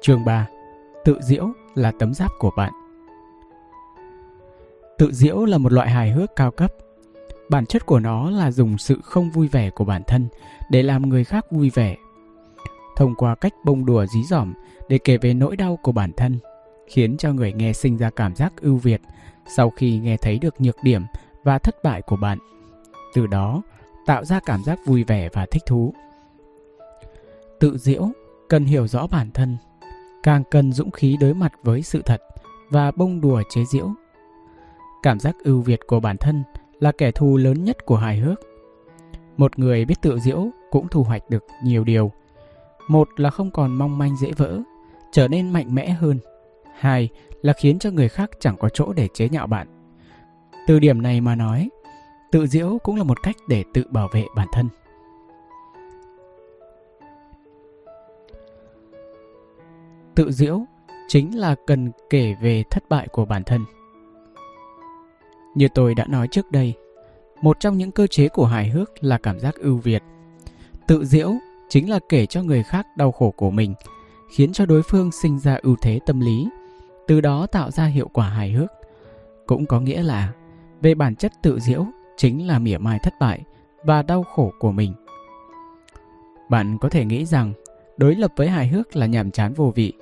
Chương 3 Tự diễu là tấm giáp của bạn Tự diễu là một loại hài hước cao cấp. Bản chất của nó là dùng sự không vui vẻ của bản thân để làm người khác vui vẻ. Thông qua cách bông đùa dí dỏm để kể về nỗi đau của bản thân, khiến cho người nghe sinh ra cảm giác ưu việt sau khi nghe thấy được nhược điểm và thất bại của bạn. Từ đó, tạo ra cảm giác vui vẻ và thích thú. Tự diễu cần hiểu rõ bản thân, càng cần dũng khí đối mặt với sự thật và bông đùa chế giễu Cảm giác ưu việt của bản thân là kẻ thù lớn nhất của hài hước. Một người biết tự diễu cũng thu hoạch được nhiều điều. Một là không còn mong manh dễ vỡ, trở nên mạnh mẽ hơn. Hai là khiến cho người khác chẳng có chỗ để chế nhạo bạn. Từ điểm này mà nói, tự diễu cũng là một cách để tự bảo vệ bản thân. Tự diễu chính là cần kể về thất bại của bản thân. Như tôi đã nói trước đây, một trong những cơ chế của hài hước là cảm giác ưu việt. Tự diễu chính là kể cho người khác đau khổ của mình, khiến cho đối phương sinh ra ưu thế tâm lý, từ đó tạo ra hiệu quả hài hước. Cũng có nghĩa là, về bản chất tự diễu chính là mỉa mai thất bại và đau khổ của mình. Bạn có thể nghĩ rằng đối lập với hài hước là nhàm chán vô vị.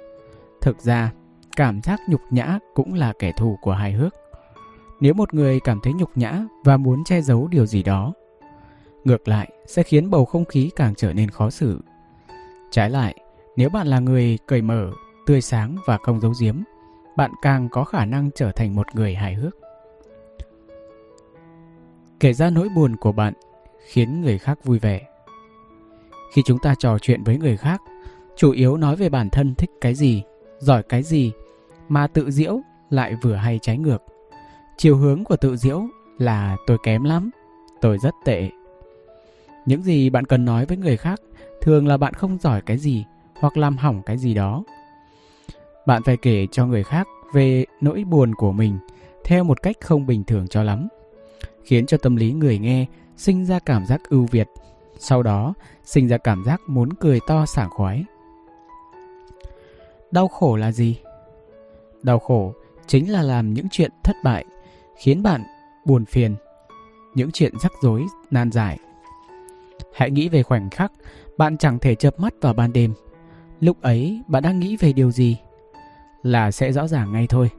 Thực ra, cảm giác nhục nhã cũng là kẻ thù của hài hước. Nếu một người cảm thấy nhục nhã và muốn che giấu điều gì đó ngược lại sẽ khiến bầu không khí càng trở nên khó xử. Trái lại nếu bạn là người cởi mở tươi sáng và không giấu giếm bạn càng có khả năng trở thành một người hài hước. Kể ra nỗi buồn của bạn khiến người khác vui vẻ. Khi chúng ta trò chuyện với người khác chủ yếu nói về bản thân thích cái gì giỏi cái gì mà tự diễu lại vừa hay trái ngược. Chiều hướng của tự diễu là tôi kém lắm, tôi rất tệ. Những gì bạn cần nói với người khác thường là bạn không giỏi cái gì hoặc làm hỏng cái gì đó. Bạn phải kể cho người khác về nỗi buồn của mình theo một cách không bình thường cho lắm, khiến cho tâm lý người nghe sinh ra cảm giác ưu việt, sau đó sinh ra cảm giác muốn cười to sảng khoái đau khổ là gì đau khổ chính là làm những chuyện thất bại khiến bạn buồn phiền, những chuyện rắc rối nan giải. Hãy nghĩ về khoảnh khắc bạn chẳng thể chợp mắt vào ban đêm. Lúc ấy bạn đang nghĩ về điều gì? Là sẽ rõ ràng ngay thôi.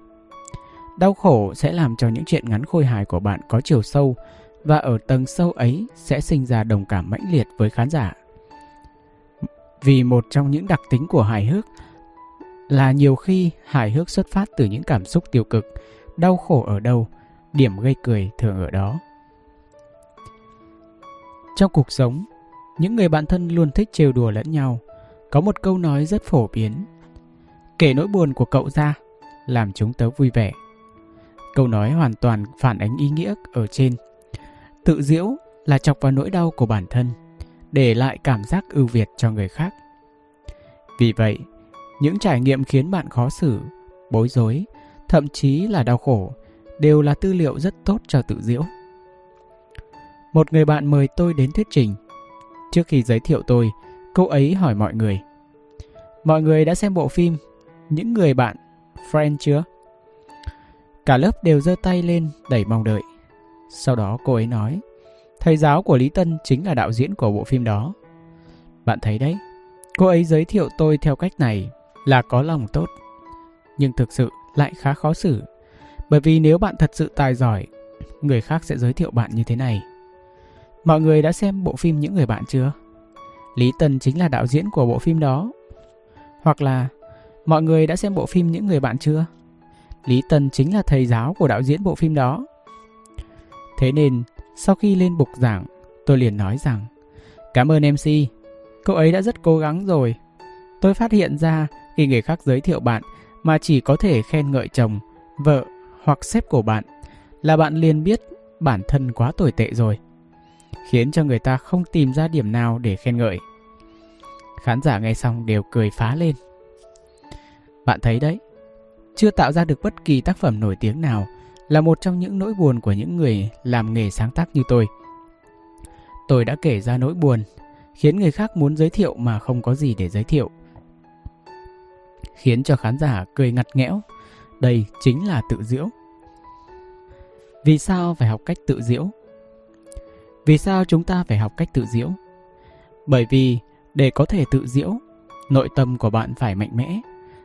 Đau khổ sẽ làm cho những chuyện ngắn khôi hài của bạn có chiều sâu và ở tầng sâu ấy sẽ sinh ra đồng cảm mãnh liệt với khán giả. Vì một trong những đặc tính của hài hước là nhiều khi hài hước xuất phát từ những cảm xúc tiêu cực, đau khổ ở đâu điểm gây cười thường ở đó. Trong cuộc sống, những người bạn thân luôn thích trêu đùa lẫn nhau. Có một câu nói rất phổ biến. Kể nỗi buồn của cậu ra, làm chúng tớ vui vẻ. Câu nói hoàn toàn phản ánh ý nghĩa ở trên. Tự diễu là chọc vào nỗi đau của bản thân, để lại cảm giác ưu việt cho người khác. Vì vậy, những trải nghiệm khiến bạn khó xử, bối rối, thậm chí là đau khổ đều là tư liệu rất tốt cho tự diễu. Một người bạn mời tôi đến thuyết trình. Trước khi giới thiệu tôi, cô ấy hỏi mọi người. Mọi người đã xem bộ phim Những người bạn Friend chưa? Cả lớp đều giơ tay lên đầy mong đợi. Sau đó cô ấy nói, thầy giáo của Lý Tân chính là đạo diễn của bộ phim đó. Bạn thấy đấy, cô ấy giới thiệu tôi theo cách này là có lòng tốt. Nhưng thực sự lại khá khó xử bởi vì nếu bạn thật sự tài giỏi, người khác sẽ giới thiệu bạn như thế này. Mọi người đã xem bộ phim Những người bạn chưa? Lý Tần chính là đạo diễn của bộ phim đó. Hoặc là mọi người đã xem bộ phim Những người bạn chưa? Lý Tần chính là thầy giáo của đạo diễn bộ phim đó. Thế nên, sau khi lên bục giảng, tôi liền nói rằng Cảm ơn MC, cậu ấy đã rất cố gắng rồi. Tôi phát hiện ra khi người khác giới thiệu bạn mà chỉ có thể khen ngợi chồng, vợ hoặc sếp của bạn là bạn liền biết bản thân quá tồi tệ rồi khiến cho người ta không tìm ra điểm nào để khen ngợi. Khán giả nghe xong đều cười phá lên. Bạn thấy đấy chưa tạo ra được bất kỳ tác phẩm nổi tiếng nào là một trong những nỗi buồn của những người làm nghề sáng tác như tôi. Tôi đã kể ra nỗi buồn khiến người khác muốn giới thiệu mà không có gì để giới thiệu khiến cho khán giả cười ngặt nghẽo. Đây chính là tự diễu. Vì sao phải học cách tự diễu? Vì sao chúng ta phải học cách tự diễu? Bởi vì để có thể tự diễu, nội tâm của bạn phải mạnh mẽ,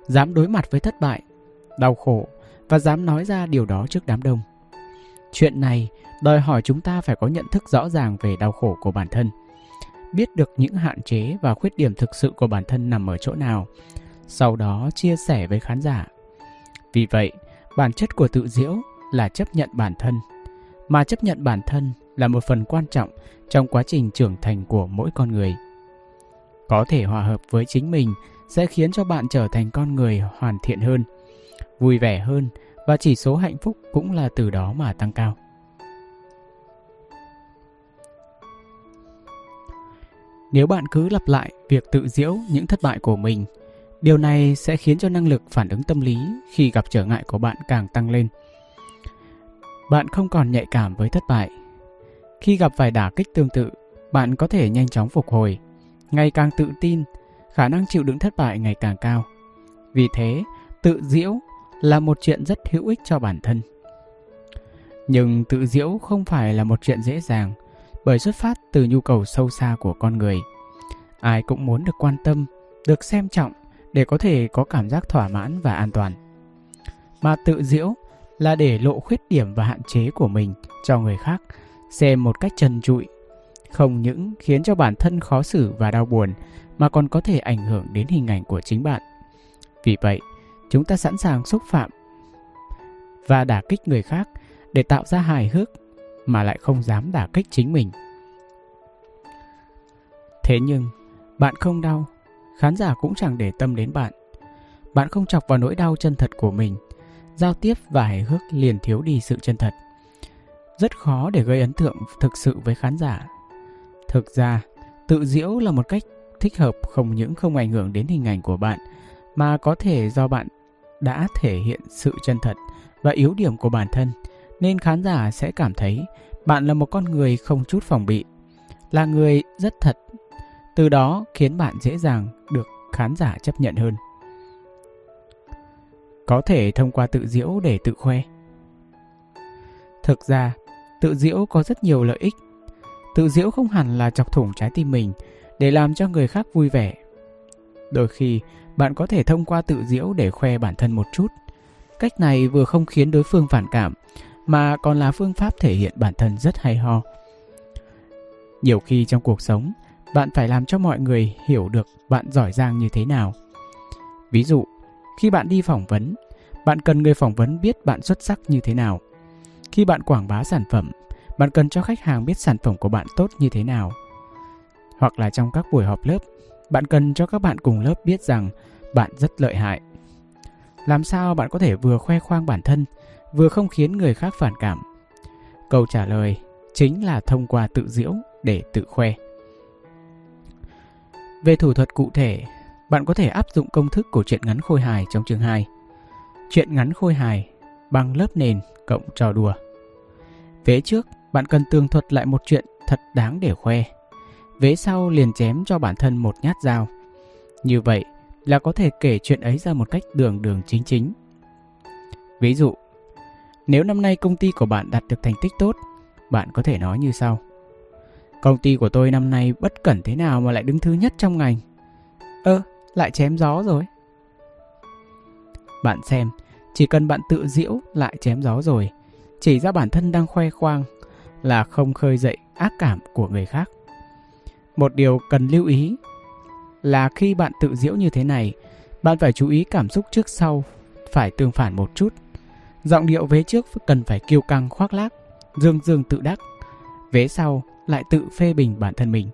dám đối mặt với thất bại, đau khổ và dám nói ra điều đó trước đám đông. Chuyện này đòi hỏi chúng ta phải có nhận thức rõ ràng về đau khổ của bản thân, biết được những hạn chế và khuyết điểm thực sự của bản thân nằm ở chỗ nào, sau đó chia sẻ với khán giả. Vì vậy, bản chất của tự diễu là chấp nhận bản thân, mà chấp nhận bản thân là một phần quan trọng trong quá trình trưởng thành của mỗi con người. Có thể hòa hợp với chính mình sẽ khiến cho bạn trở thành con người hoàn thiện hơn, vui vẻ hơn và chỉ số hạnh phúc cũng là từ đó mà tăng cao. Nếu bạn cứ lặp lại việc tự diễu những thất bại của mình, điều này sẽ khiến cho năng lực phản ứng tâm lý khi gặp trở ngại của bạn càng tăng lên. Bạn không còn nhạy cảm với thất bại. Khi gặp vài đả kích tương tự, bạn có thể nhanh chóng phục hồi, ngày càng tự tin, khả năng chịu đựng thất bại ngày càng cao. Vì thế, tự diễu là một chuyện rất hữu ích cho bản thân. Nhưng tự diễu không phải là một chuyện dễ dàng bởi xuất phát từ nhu cầu sâu xa của con người. Ai cũng muốn được quan tâm, được xem trọng để có thể có cảm giác thỏa mãn và an toàn. Mà tự diễu là để lộ khuyết điểm và hạn chế của mình cho người khác xem một cách trần trụi, không những khiến cho bản thân khó xử và đau buồn mà còn có thể ảnh hưởng đến hình ảnh của chính bạn. Vì vậy, chúng ta sẵn sàng xúc phạm và đả kích người khác để tạo ra hài hước mà lại không dám đả kích chính mình. Thế nhưng, bạn không đau, khán giả cũng chẳng để tâm đến bạn. Bạn không chọc vào nỗi đau chân thật của mình, giao tiếp và hài hước liền thiếu đi sự chân thật. Rất khó để gây ấn tượng thực sự với khán giả. Thực ra, tự diễu là một cách thích hợp không những không ảnh hưởng đến hình ảnh của bạn, mà có thể do bạn đã thể hiện sự chân thật và yếu điểm của bản thân nên khán giả sẽ cảm thấy bạn là một con người không chút phòng bị, là người rất thật. Từ đó khiến bạn dễ dàng được khán giả chấp nhận hơn. Có thể thông qua tự diễu để tự khoe. Thực ra, tự diễu có rất nhiều lợi ích. Tự diễu không hẳn là chọc thủng trái tim mình để làm cho người khác vui vẻ. Đôi khi, bạn có thể thông qua tự diễu để khoe bản thân một chút. Cách này vừa không khiến đối phương phản cảm, mà còn là phương pháp thể hiện bản thân rất hay ho. Nhiều khi trong cuộc sống, bạn phải làm cho mọi người hiểu được bạn giỏi giang như thế nào. Ví dụ, khi bạn đi phỏng vấn, bạn cần người phỏng vấn biết bạn xuất sắc như thế nào. Khi bạn quảng bá sản phẩm, bạn cần cho khách hàng biết sản phẩm của bạn tốt như thế nào. Hoặc là trong các buổi họp lớp, bạn cần cho các bạn cùng lớp biết rằng bạn rất lợi hại. Làm sao bạn có thể vừa khoe khoang bản thân, vừa không khiến người khác phản cảm? Câu trả lời chính là thông qua tự diễu để tự khoe. Về thủ thuật cụ thể, bạn có thể áp dụng công thức của truyện ngắn khôi hài trong chương 2. Truyện ngắn khôi hài bằng lớp nền cộng trò đùa. Vế trước, bạn cần tường thuật lại một chuyện thật đáng để khoe. Vế sau liền chém cho bản thân một nhát dao. Như vậy là có thể kể chuyện ấy ra một cách đường đường chính chính. Ví dụ, nếu năm nay công ty của bạn đạt được thành tích tốt, bạn có thể nói như sau. Công ty của tôi năm nay bất cẩn thế nào mà lại đứng thứ nhất trong ngành. Ơ, lại chém gió rồi. Bạn xem, chỉ cần bạn tự diễu lại chém gió rồi, chỉ ra bản thân đang khoe khoang là không khơi dậy ác cảm của người khác. Một điều cần lưu ý là khi bạn tự diễu như thế này, bạn phải chú ý cảm xúc trước sau phải tương phản một chút. Giọng điệu vế trước cần phải kiêu căng khoác lác, dương dương tự đắc. Vế sau lại tự phê bình bản thân mình.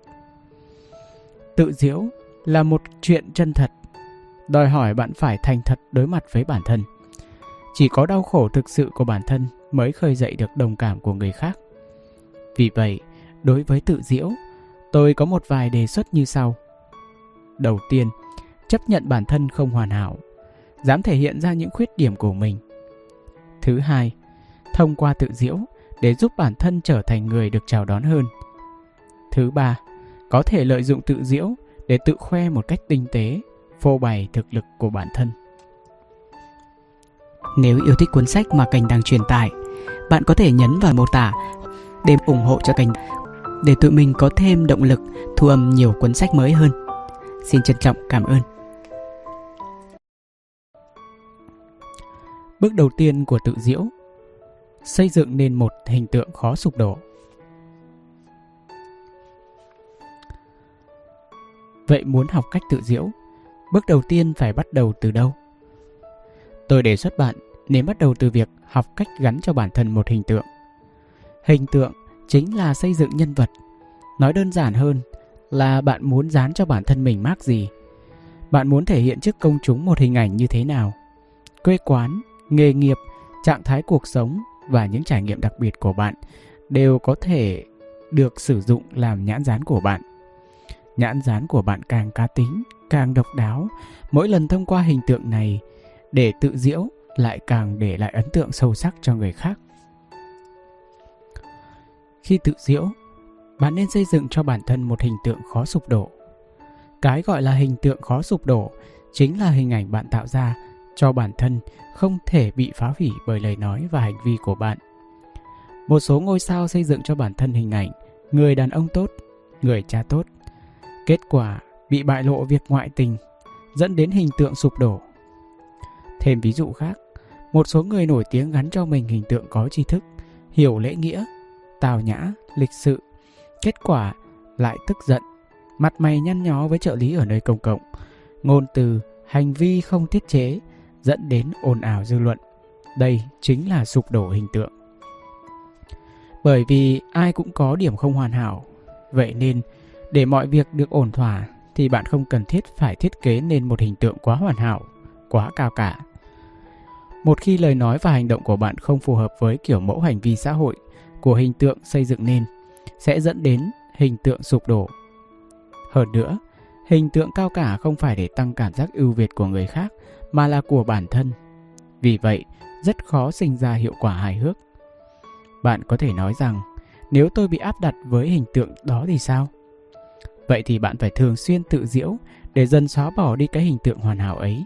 Tự diễu là một chuyện chân thật, đòi hỏi bạn phải thành thật đối mặt với bản thân. Chỉ có đau khổ thực sự của bản thân mới khơi dậy được đồng cảm của người khác. Vì vậy, đối với tự diễu, tôi có một vài đề xuất như sau. Đầu tiên, chấp nhận bản thân không hoàn hảo, dám thể hiện ra những khuyết điểm của mình. Thứ hai, thông qua tự diễu để giúp bản thân trở thành người được chào đón hơn. Thứ ba, có thể lợi dụng tự diễu để tự khoe một cách tinh tế, phô bày thực lực của bản thân. Nếu yêu thích cuốn sách mà kênh đang truyền tải, bạn có thể nhấn vào mô tả để ủng hộ cho kênh để tụi mình có thêm động lực thu âm nhiều cuốn sách mới hơn. Xin trân trọng cảm ơn. Bước đầu tiên của tự diễu Xây dựng nên một hình tượng khó sụp đổ Vậy muốn học cách tự diễu Bước đầu tiên phải bắt đầu từ đâu? Tôi đề xuất bạn nên bắt đầu từ việc học cách gắn cho bản thân một hình tượng. Hình tượng chính là xây dựng nhân vật. Nói đơn giản hơn là bạn muốn dán cho bản thân mình mác gì. Bạn muốn thể hiện trước công chúng một hình ảnh như thế nào. Quê quán, nghề nghiệp, trạng thái cuộc sống và những trải nghiệm đặc biệt của bạn đều có thể được sử dụng làm nhãn dán của bạn. Nhãn dán của bạn càng cá tính, càng độc đáo, mỗi lần thông qua hình tượng này để tự diễu lại càng để lại ấn tượng sâu sắc cho người khác. Khi tự diễu, bạn nên xây dựng cho bản thân một hình tượng khó sụp đổ. Cái gọi là hình tượng khó sụp đổ chính là hình ảnh bạn tạo ra cho bản thân không thể bị phá hủy bởi lời nói và hành vi của bạn. Một số ngôi sao xây dựng cho bản thân hình ảnh người đàn ông tốt, người cha tốt. Kết quả bị bại lộ việc ngoại tình, dẫn đến hình tượng sụp đổ. Thêm ví dụ khác, một số người nổi tiếng gắn cho mình hình tượng có tri thức, hiểu lễ nghĩa, tào nhã, lịch sự. Kết quả lại tức giận, mặt mày nhăn nhó với trợ lý ở nơi công cộng, ngôn từ, hành vi không tiết chế, dẫn đến ồn ào dư luận. Đây chính là sụp đổ hình tượng. Bởi vì ai cũng có điểm không hoàn hảo, vậy nên để mọi việc được ổn thỏa thì bạn không cần thiết phải thiết kế nên một hình tượng quá hoàn hảo, quá cao cả. Một khi lời nói và hành động của bạn không phù hợp với kiểu mẫu hành vi xã hội của hình tượng xây dựng nên, sẽ dẫn đến hình tượng sụp đổ. Hơn nữa, hình tượng cao cả không phải để tăng cảm giác ưu việt của người khác mà là của bản thân. Vì vậy, rất khó sinh ra hiệu quả hài hước. Bạn có thể nói rằng, nếu tôi bị áp đặt với hình tượng đó thì sao? Vậy thì bạn phải thường xuyên tự diễu để dần xóa bỏ đi cái hình tượng hoàn hảo ấy.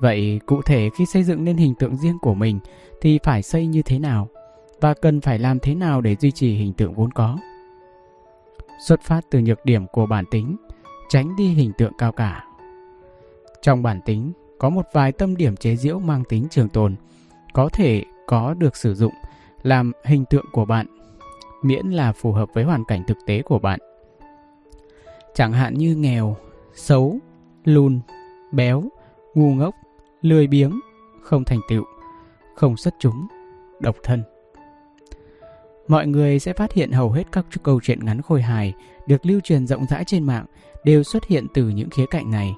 Vậy cụ thể khi xây dựng nên hình tượng riêng của mình thì phải xây như thế nào và cần phải làm thế nào để duy trì hình tượng vốn có? Xuất phát từ nhược điểm của bản tính, tránh đi hình tượng cao cả. Trong bản tính có một vài tâm điểm chế giễu mang tính trường tồn, có thể có được sử dụng làm hình tượng của bạn, miễn là phù hợp với hoàn cảnh thực tế của bạn. Chẳng hạn như nghèo, xấu, lùn, béo, ngu ngốc, lười biếng, không thành tựu, không xuất chúng, độc thân. Mọi người sẽ phát hiện hầu hết các câu chuyện ngắn khôi hài được lưu truyền rộng rãi trên mạng đều xuất hiện từ những khía cạnh này.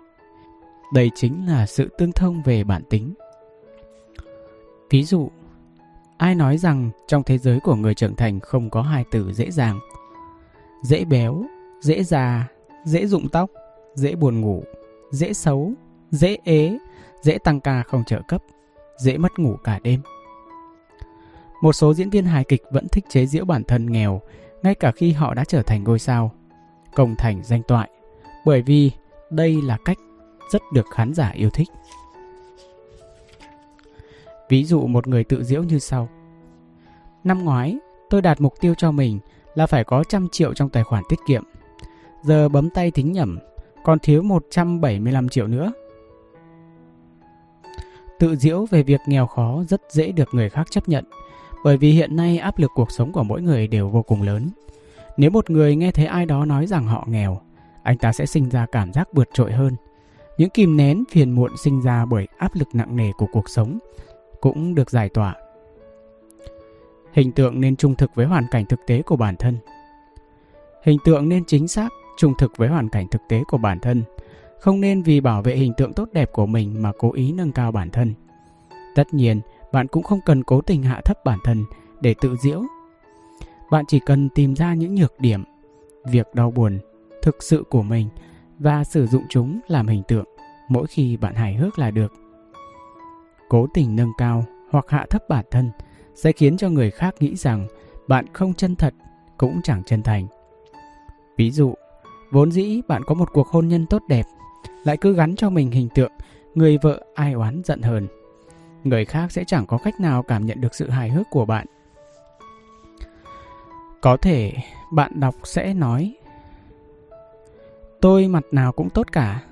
Đây chính là sự tương thông về bản tính. Ví dụ, ai nói rằng trong thế giới của người trưởng thành không có hai từ dễ dàng. Dễ béo, dễ già, dễ rụng tóc, dễ buồn ngủ, dễ xấu, dễ ế, dễ tăng ca không trợ cấp, dễ mất ngủ cả đêm. Một số diễn viên hài kịch vẫn thích chế giễu bản thân nghèo ngay cả khi họ đã trở thành ngôi sao, công thành danh toại, bởi vì đây là cách rất được khán giả yêu thích. Ví dụ một người tự diễu như sau. Năm ngoái, tôi đạt mục tiêu cho mình là phải có trăm triệu trong tài khoản tiết kiệm. Giờ bấm tay tính nhẩm, còn thiếu 175 triệu nữa. Tự diễu về việc nghèo khó rất dễ được người khác chấp nhận, bởi vì hiện nay áp lực cuộc sống của mỗi người đều vô cùng lớn. Nếu một người nghe thấy ai đó nói rằng họ nghèo, anh ta sẽ sinh ra cảm giác vượt trội hơn. Những kìm nén phiền muộn sinh ra bởi áp lực nặng nề của cuộc sống cũng được giải tỏa. Hình tượng nên trung thực với hoàn cảnh thực tế của bản thân. Hình tượng nên chính xác, trung thực với hoàn cảnh thực tế của bản thân – không nên vì bảo vệ hình tượng tốt đẹp của mình mà cố ý nâng cao bản thân. Tất nhiên, bạn cũng không cần cố tình hạ thấp bản thân để tự diễu. Bạn chỉ cần tìm ra những nhược điểm, việc đau buồn, thực sự của mình và sử dụng chúng làm hình tượng mỗi khi bạn hài hước là được. Cố tình nâng cao hoặc hạ thấp bản thân sẽ khiến cho người khác nghĩ rằng bạn không chân thật cũng chẳng chân thành. Ví dụ, vốn dĩ bạn có một cuộc hôn nhân tốt đẹp lại cứ gắn cho mình hình tượng người vợ ai oán giận hờn. người khác sẽ chẳng có cách nào cảm nhận được sự hài hước của bạn. Có thể bạn đọc sẽ nói Tôi mặt nào cũng tốt cả.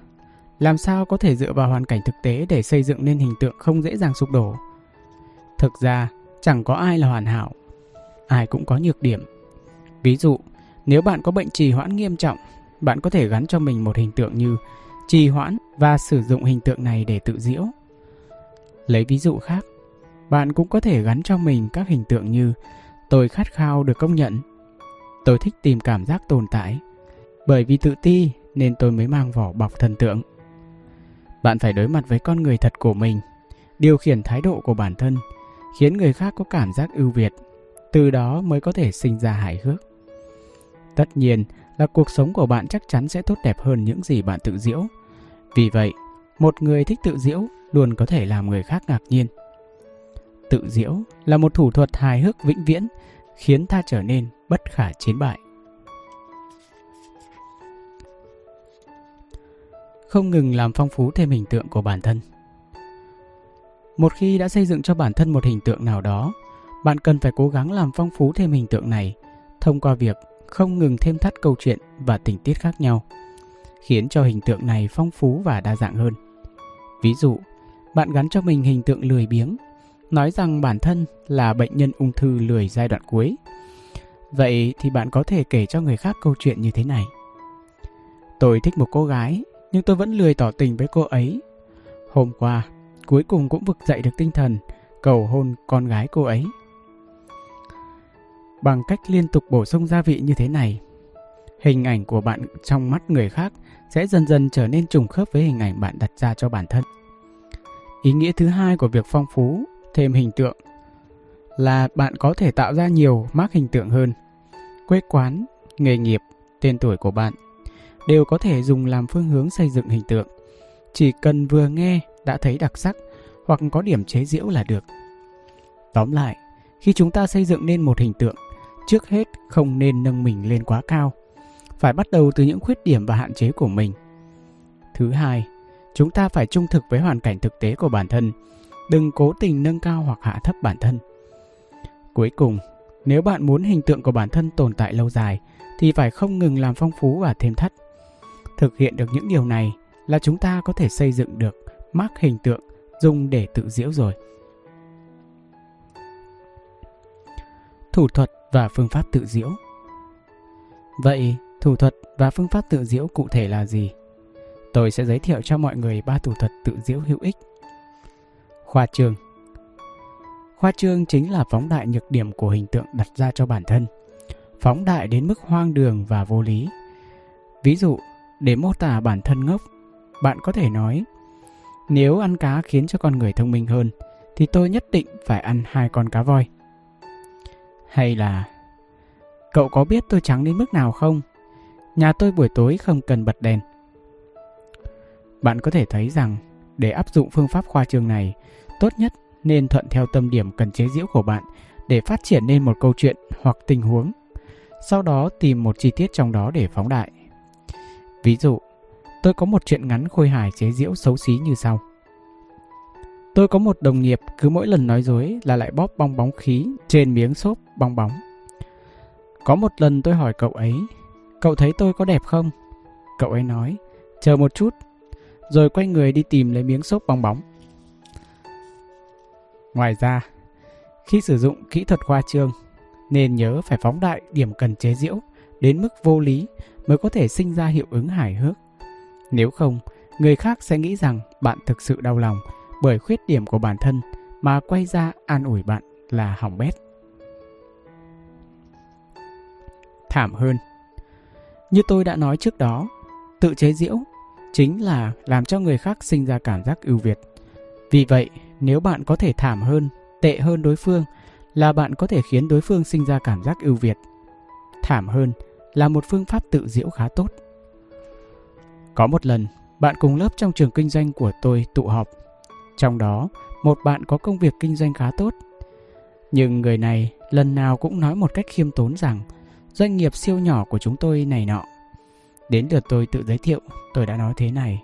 Làm sao có thể dựa vào hoàn cảnh thực tế để xây dựng nên hình tượng không dễ dàng sụp đổ? Thực ra, chẳng có ai là hoàn hảo. Ai cũng có nhược điểm. Ví dụ, nếu bạn có bệnh trì hoãn nghiêm trọng, bạn có thể gắn cho mình một hình tượng như trì hoãn và sử dụng hình tượng này để tự diễu. Lấy ví dụ khác, bạn cũng có thể gắn cho mình các hình tượng như tôi khát khao được công nhận, tôi thích tìm cảm giác tồn tại, bởi vì tự ti nên tôi mới mang vỏ bọc thần tượng. Bạn phải đối mặt với con người thật của mình, điều khiển thái độ của bản thân, khiến người khác có cảm giác ưu việt, từ đó mới có thể sinh ra hài hước. Tất nhiên là cuộc sống của bạn chắc chắn sẽ tốt đẹp hơn những gì bạn tự diễu. Vì vậy, một người thích tự diễu luôn có thể làm người khác ngạc nhiên. Tự diễu là một thủ thuật hài hước vĩnh viễn, khiến ta trở nên bất khả chiến bại. Không ngừng làm phong phú thêm hình tượng của bản thân. Một khi đã xây dựng cho bản thân một hình tượng nào đó, bạn cần phải cố gắng làm phong phú thêm hình tượng này thông qua việc không ngừng thêm thắt câu chuyện và tình tiết khác nhau, khiến cho hình tượng này phong phú và đa dạng hơn. Ví dụ, bạn gắn cho mình hình tượng lười biếng, nói rằng bản thân là bệnh nhân ung thư lười giai đoạn cuối. Vậy thì bạn có thể kể cho người khác câu chuyện như thế này. Tôi thích một cô gái, nhưng tôi vẫn lười tỏ tình với cô ấy. Hôm qua, cuối cùng cũng vực dậy được tinh thần, cầu hôn con gái cô ấy. Bằng cách liên tục bổ sung gia vị như thế này, hình ảnh của bạn trong mắt người khác sẽ dần dần trở nên trùng khớp với hình ảnh bạn đặt ra cho bản thân. Ý nghĩa thứ hai của việc phong phú thêm hình tượng là bạn có thể tạo ra nhiều mác hình tượng hơn. Quê quán, nghề nghiệp, tên tuổi của bạn đều có thể dùng làm phương hướng xây dựng hình tượng. Chỉ cần vừa nghe đã thấy đặc sắc hoặc có điểm chế giễu là được. Tóm lại, khi chúng ta xây dựng nên một hình tượng, trước hết không nên nâng mình lên quá cao. Phải bắt đầu từ những khuyết điểm và hạn chế của mình. Thứ hai, chúng ta phải trung thực với hoàn cảnh thực tế của bản thân, đừng cố tình nâng cao hoặc hạ thấp bản thân. Cuối cùng, nếu bạn muốn hình tượng của bản thân tồn tại lâu dài thì phải không ngừng làm phong phú và thêm thắt. Thực hiện được những điều này là chúng ta có thể xây dựng được mác hình tượng dùng để tự diễu rồi. Thủ thuật và phương pháp tự diễu Vậy, thủ thuật và phương pháp tự diễu cụ thể là gì? Tôi sẽ giới thiệu cho mọi người ba thủ thuật tự diễu hữu ích. Khoa trương Khoa trương chính là phóng đại nhược điểm của hình tượng đặt ra cho bản thân. Phóng đại đến mức hoang đường và vô lý. Ví dụ, để mô tả bản thân ngốc, bạn có thể nói Nếu ăn cá khiến cho con người thông minh hơn, thì tôi nhất định phải ăn hai con cá voi. Hay là Cậu có biết tôi trắng đến mức nào không? Nhà tôi buổi tối không cần bật đèn. Bạn có thể thấy rằng để áp dụng phương pháp khoa trương này, tốt nhất nên thuận theo tâm điểm cần chế giễu của bạn để phát triển nên một câu chuyện hoặc tình huống. Sau đó tìm một chi tiết trong đó để phóng đại. Ví dụ, tôi có một chuyện ngắn khôi hài chế giễu xấu xí như sau. Tôi có một đồng nghiệp cứ mỗi lần nói dối là lại bóp bong bóng khí trên miếng xốp bong bóng. Có một lần tôi hỏi cậu ấy, cậu thấy tôi có đẹp không? Cậu ấy nói, chờ một chút, rồi quay người đi tìm lấy miếng xốp bong bóng. Ngoài ra, khi sử dụng kỹ thuật khoa trương, nên nhớ phải phóng đại điểm cần chế giễu đến mức vô lý mới có thể sinh ra hiệu ứng hài hước. Nếu không, người khác sẽ nghĩ rằng bạn thực sự đau lòng bởi khuyết điểm của bản thân mà quay ra an ủi bạn là hỏng bét. Thảm hơn Như tôi đã nói trước đó, tự chế giễu chính là làm cho người khác sinh ra cảm giác ưu việt. Vì vậy, nếu bạn có thể thảm hơn, tệ hơn đối phương là bạn có thể khiến đối phương sinh ra cảm giác ưu việt. Thảm hơn là một phương pháp tự diễu khá tốt. Có một lần, bạn cùng lớp trong trường kinh doanh của tôi tụ họp. Trong đó, một bạn có công việc kinh doanh khá tốt. Nhưng người này lần nào cũng nói một cách khiêm tốn rằng doanh nghiệp siêu nhỏ của chúng tôi này nọ. Đến lượt tôi tự giới thiệu, tôi đã nói thế này.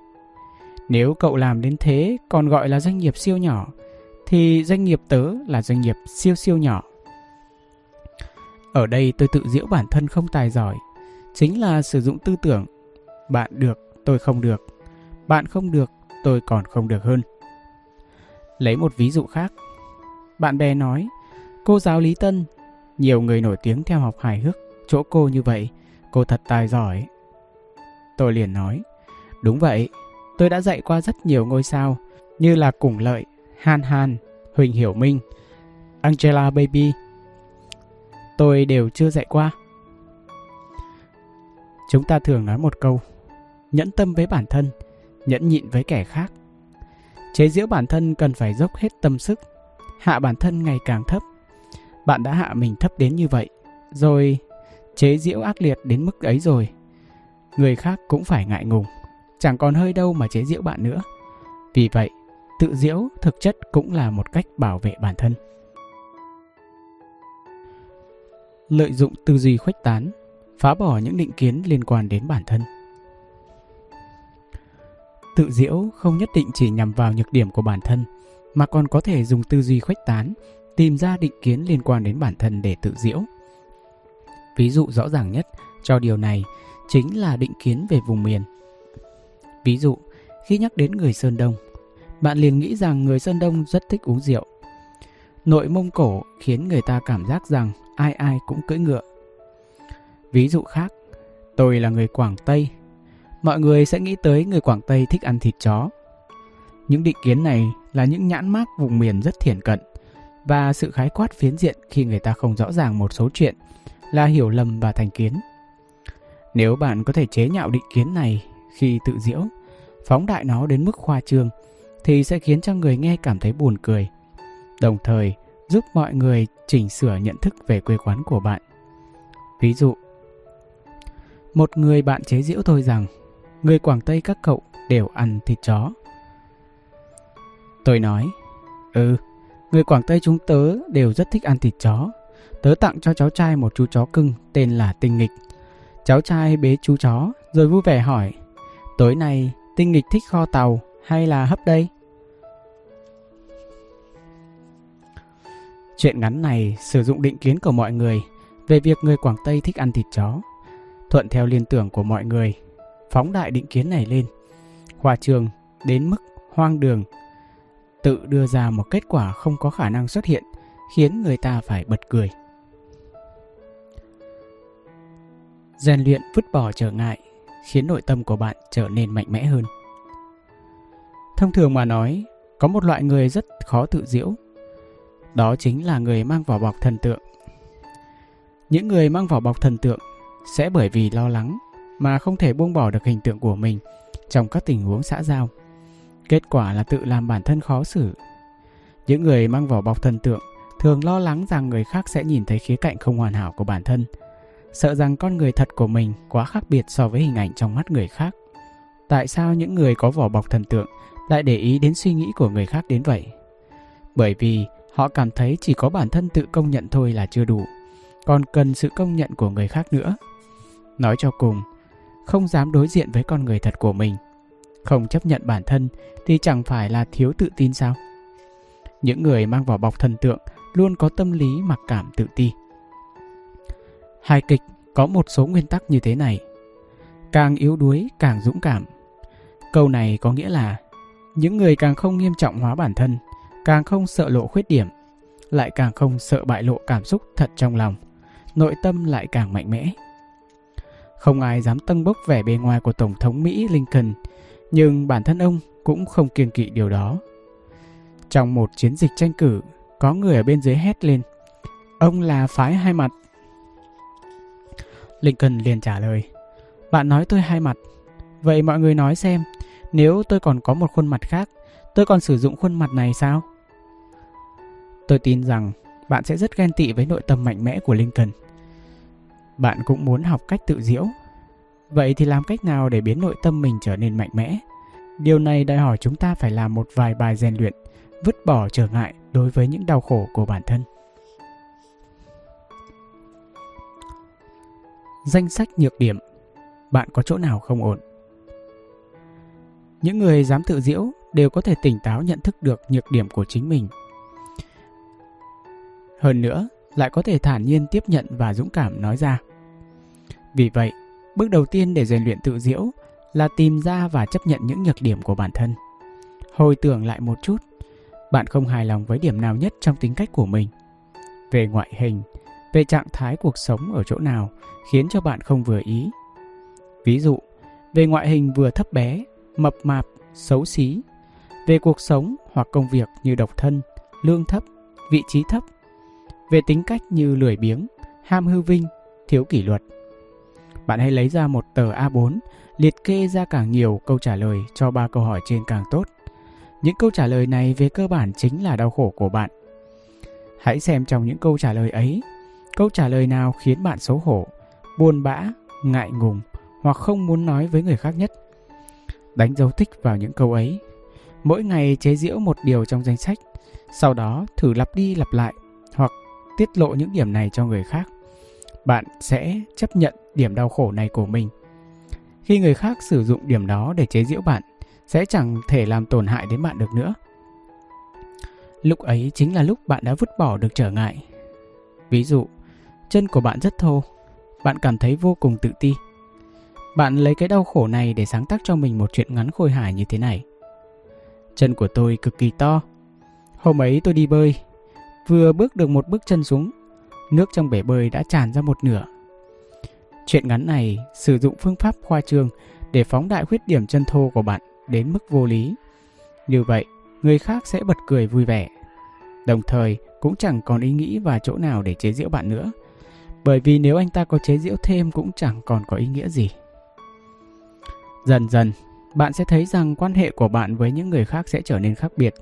Nếu cậu làm đến thế còn gọi là doanh nghiệp siêu nhỏ thì doanh nghiệp tớ là doanh nghiệp siêu siêu nhỏ. Ở đây tôi tự giễu bản thân không tài giỏi, chính là sử dụng tư tưởng bạn được, tôi không được, bạn không được, tôi còn không được hơn. Lấy một ví dụ khác, bạn bè nói, cô giáo Lý Tân, nhiều người nổi tiếng theo học hài hước, chỗ cô như vậy, cô thật tài giỏi. Tôi liền nói, đúng vậy, tôi đã dạy qua rất nhiều ngôi sao, như là Củng Lợi, Han Han, Huỳnh Hiểu Minh, Angela Baby. Tôi đều chưa dạy qua. Chúng ta thường nói một câu, nhẫn tâm với bản thân, nhẫn nhịn với kẻ khác. Chế giễu bản thân cần phải dốc hết tâm sức, hạ bản thân ngày càng thấp. Bạn đã hạ mình thấp đến như vậy, rồi chế giễu ác liệt đến mức ấy rồi. Người khác cũng phải ngại ngùng, chẳng còn hơi đâu mà chế giễu bạn nữa. Vì vậy, tự diễu thực chất cũng là một cách bảo vệ bản thân. Lợi dụng tư duy khuếch tán, phá bỏ những định kiến liên quan đến bản thân. Tự diễu không nhất định chỉ nhằm vào nhược điểm của bản thân, mà còn có thể dùng tư duy khuếch tán, tìm ra định kiến liên quan đến bản thân để tự diễu. Ví dụ rõ ràng nhất cho điều này chính là định kiến về vùng miền. Ví dụ, khi nhắc đến người Sơn Đông, bạn liền nghĩ rằng người Sơn Đông rất thích uống rượu. Nội Mông Cổ khiến người ta cảm giác rằng ai ai cũng cưỡi ngựa. Ví dụ khác, tôi là người Quảng Tây. Mọi người sẽ nghĩ tới người Quảng Tây thích ăn thịt chó. Những định kiến này là những nhãn mác vùng miền rất thiển cận và sự khái quát phiến diện khi người ta không rõ ràng một số chuyện là hiểu lầm và thành kiến. Nếu bạn có thể chế nhạo định kiến này khi tự diễu, phóng đại nó đến mức khoa trương thì sẽ khiến cho người nghe cảm thấy buồn cười. Đồng thời, giúp mọi người chỉnh sửa nhận thức về quê quán của bạn. Ví dụ, một người bạn chế giễu tôi rằng người Quảng Tây các cậu đều ăn thịt chó. Tôi nói, ừ, người Quảng Tây chúng tớ đều rất thích ăn thịt chó. Tớ tặng cho cháu trai một chú chó cưng tên là Tinh Nghịch. Cháu trai bế chú chó rồi vui vẻ hỏi, tối nay Tinh Nghịch thích kho tàu hay là hấp đây? Chuyện ngắn này sử dụng định kiến của mọi người về việc người Quảng Tây thích ăn thịt chó. Thuận theo liên tưởng của mọi người, phóng đại định kiến này lên. hòa trường đến mức hoang đường, tự đưa ra một kết quả không có khả năng xuất hiện, khiến người ta phải bật cười. Rèn luyện vứt bỏ trở ngại, khiến nội tâm của bạn trở nên mạnh mẽ hơn. Thông thường mà nói, có một loại người rất khó tự diễu. Đó chính là người mang vỏ bọc thần tượng. Những người mang vỏ bọc thần tượng sẽ bởi vì lo lắng mà không thể buông bỏ được hình tượng của mình trong các tình huống xã giao. Kết quả là tự làm bản thân khó xử. Những người mang vỏ bọc thần tượng thường lo lắng rằng người khác sẽ nhìn thấy khía cạnh không hoàn hảo của bản thân, sợ rằng con người thật của mình quá khác biệt so với hình ảnh trong mắt người khác. Tại sao những người có vỏ bọc thần tượng lại để ý đến suy nghĩ của người khác đến vậy. Bởi vì họ cảm thấy chỉ có bản thân tự công nhận thôi là chưa đủ, còn cần sự công nhận của người khác nữa. Nói cho cùng, không dám đối diện với con người thật của mình, không chấp nhận bản thân thì chẳng phải là thiếu tự tin sao? Những người mang vỏ bọc thần tượng luôn có tâm lý mặc cảm tự ti. Hài kịch có một số nguyên tắc như thế này. Càng yếu đuối càng dũng cảm. Câu này có nghĩa là những người càng không nghiêm trọng hóa bản thân, càng không sợ lộ khuyết điểm, lại càng không sợ bại lộ cảm xúc thật trong lòng, nội tâm lại càng mạnh mẽ. Không ai dám tâng bốc vẻ bề ngoài của Tổng thống Mỹ Lincoln, nhưng bản thân ông cũng không kiêng kỵ điều đó. Trong một chiến dịch tranh cử, có người ở bên dưới hét lên, ông là phái hai mặt. Lincoln liền trả lời, bạn nói tôi hai mặt, vậy mọi người nói xem, nếu tôi còn có một khuôn mặt khác, tôi còn sử dụng khuôn mặt này sao? Tôi tin rằng bạn sẽ rất ghen tị với nội tâm mạnh mẽ của Lincoln. Bạn cũng muốn học cách tự diễu. Vậy thì làm cách nào để biến nội tâm mình trở nên mạnh mẽ? Điều này đòi hỏi chúng ta phải làm một vài bài rèn luyện, vứt bỏ trở ngại đối với những đau khổ của bản thân. Danh sách nhược điểm Bạn có chỗ nào không ổn? Những người dám tự diễu đều có thể tỉnh táo nhận thức được nhược điểm của chính mình. Hơn nữa, lại có thể thản nhiên tiếp nhận và dũng cảm nói ra. Vì vậy, bước đầu tiên để rèn luyện tự diễu là tìm ra và chấp nhận những nhược điểm của bản thân. Hồi tưởng lại một chút, bạn không hài lòng với điểm nào nhất trong tính cách của mình. Về ngoại hình, về trạng thái cuộc sống ở chỗ nào khiến cho bạn không vừa ý. Ví dụ, về ngoại hình vừa thấp bé, mập mạp, xấu xí. Về cuộc sống hoặc công việc như độc thân, lương thấp, vị trí thấp. Về tính cách như lười biếng, ham hư vinh, thiếu kỷ luật. Bạn hãy lấy ra một tờ A4, liệt kê ra càng nhiều câu trả lời cho ba câu hỏi trên càng tốt. Những câu trả lời này về cơ bản chính là đau khổ của bạn. Hãy xem trong những câu trả lời ấy, câu trả lời nào khiến bạn xấu hổ, buồn bã, ngại ngùng hoặc không muốn nói với người khác nhất. Đánh dấu tích vào những câu ấy. Mỗi ngày chế giễu một điều trong danh sách, sau đó thử lặp đi lặp lại hoặc tiết lộ những điểm này cho người khác. Bạn sẽ chấp nhận điểm đau khổ này của mình. Khi người khác sử dụng điểm đó để chế giễu bạn, sẽ chẳng thể làm tổn hại đến bạn được nữa. Lúc ấy chính là lúc bạn đã vứt bỏ được trở ngại. Ví dụ, chân của bạn rất thô, bạn cảm thấy vô cùng tự ti. Bạn lấy cái đau khổ này để sáng tác cho mình một chuyện ngắn khôi hài như thế này. Chân của tôi cực kỳ to. Hôm ấy tôi đi bơi, vừa bước được một bước chân xuống, nước trong bể bơi đã tràn ra một nửa. Chuyện ngắn này sử dụng phương pháp khoa trương để phóng đại khuyết điểm chân thô của bạn đến mức vô lý. Như vậy, người khác sẽ bật cười vui vẻ. Đồng thời, cũng chẳng còn ý nghĩ và chỗ nào để chế giễu bạn nữa. Bởi vì nếu anh ta có chế giễu thêm cũng chẳng còn có ý nghĩa gì. Dần dần, bạn sẽ thấy rằng quan hệ của bạn với những người khác sẽ trở nên khác biệt.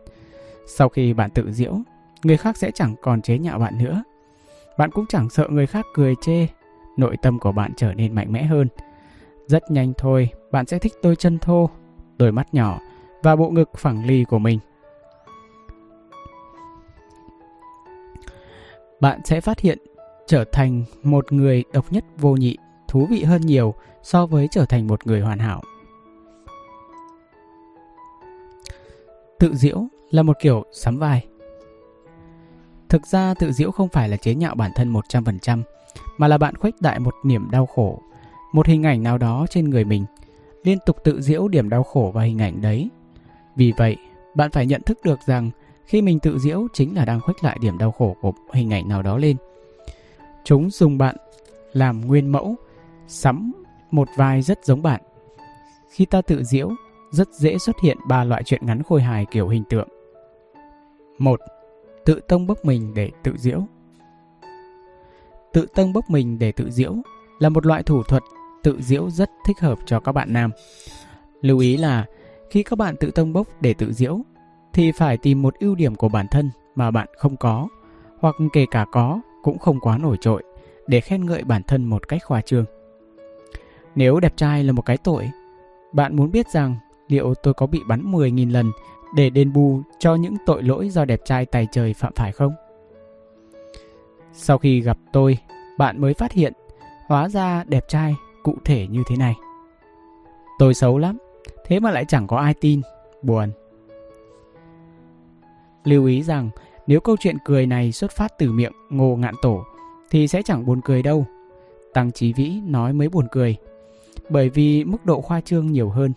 Sau khi bạn tự diễu, người khác sẽ chẳng còn chế nhạo bạn nữa. Bạn cũng chẳng sợ người khác cười chê, nội tâm của bạn trở nên mạnh mẽ hơn. Rất nhanh thôi, bạn sẽ thích đôi chân thô, đôi mắt nhỏ và bộ ngực phẳng lì của mình. Bạn sẽ phát hiện trở thành một người độc nhất vô nhị, thú vị hơn nhiều so với trở thành một người hoàn hảo. Tự diễu là một kiểu sắm vai. Thực ra tự diễu không phải là chế nhạo bản thân 100%, mà là bạn khuếch đại một niềm đau khổ, một hình ảnh nào đó trên người mình, liên tục tự diễu điểm đau khổ và hình ảnh đấy. Vì vậy, bạn phải nhận thức được rằng khi mình tự diễu chính là đang khuếch lại điểm đau khổ của hình ảnh nào đó lên. Chúng dùng bạn làm nguyên mẫu, sắm một vai rất giống bạn. Khi ta tự diễu, rất dễ xuất hiện ba loại chuyện ngắn khôi hài kiểu hình tượng. một Tự tông bốc mình để tự diễu Tự tông bốc mình để tự diễu là một loại thủ thuật tự diễu rất thích hợp cho các bạn nam. Lưu ý là khi các bạn tự tông bốc để tự diễu thì phải tìm một ưu điểm của bản thân mà bạn không có hoặc kể cả có cũng không quá nổi trội để khen ngợi bản thân một cách khoa trương. Nếu đẹp trai là một cái tội, bạn muốn biết rằng liệu tôi có bị bắn 10.000 lần để đền bù cho những tội lỗi do đẹp trai tài trời phạm phải không? Sau khi gặp tôi, bạn mới phát hiện hóa ra đẹp trai cụ thể như thế này. Tôi xấu lắm, thế mà lại chẳng có ai tin, buồn. Lưu ý rằng nếu câu chuyện cười này xuất phát từ miệng ngô ngạn tổ thì sẽ chẳng buồn cười đâu. Tăng Chí Vĩ nói mới buồn cười, bởi vì mức độ khoa trương nhiều hơn.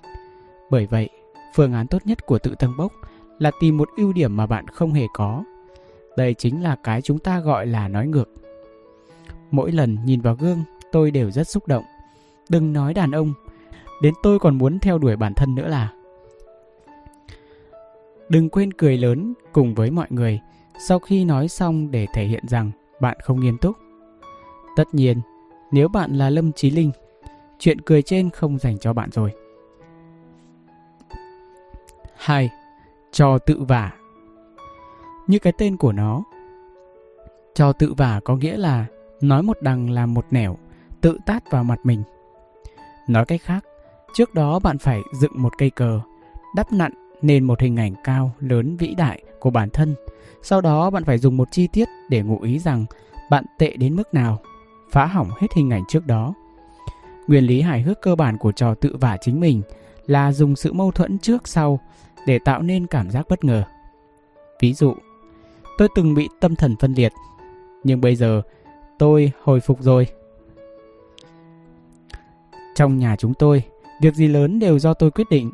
Bởi vậy, phương án tốt nhất của tự tăng bốc là tìm một ưu điểm mà bạn không hề có. Đây chính là cái chúng ta gọi là nói ngược. Mỗi lần nhìn vào gương, tôi đều rất xúc động. Đừng nói đàn ông, đến tôi còn muốn theo đuổi bản thân nữa là. Đừng quên cười lớn cùng với mọi người sau khi nói xong để thể hiện rằng bạn không nghiêm túc. Tất nhiên, nếu bạn là Lâm Chí Linh, chuyện cười trên không dành cho bạn rồi. 2. Trò tự vả Như cái tên của nó, trò tự vả có nghĩa là nói một đằng làm một nẻo, tự tát vào mặt mình. Nói cách khác, trước đó bạn phải dựng một cây cờ, đắp nặn nên một hình ảnh cao, lớn, vĩ đại của bản thân. Sau đó bạn phải dùng một chi tiết để ngụ ý rằng bạn tệ đến mức nào, phá hỏng hết hình ảnh trước đó. Nguyên lý hài hước cơ bản của trò tự vả chính mình là dùng sự mâu thuẫn trước sau để tạo nên cảm giác bất ngờ. Ví dụ, tôi từng bị tâm thần phân liệt, Nhưng bây giờ tôi hồi phục rồi. Trong nhà chúng tôi, việc gì lớn đều do tôi quyết định.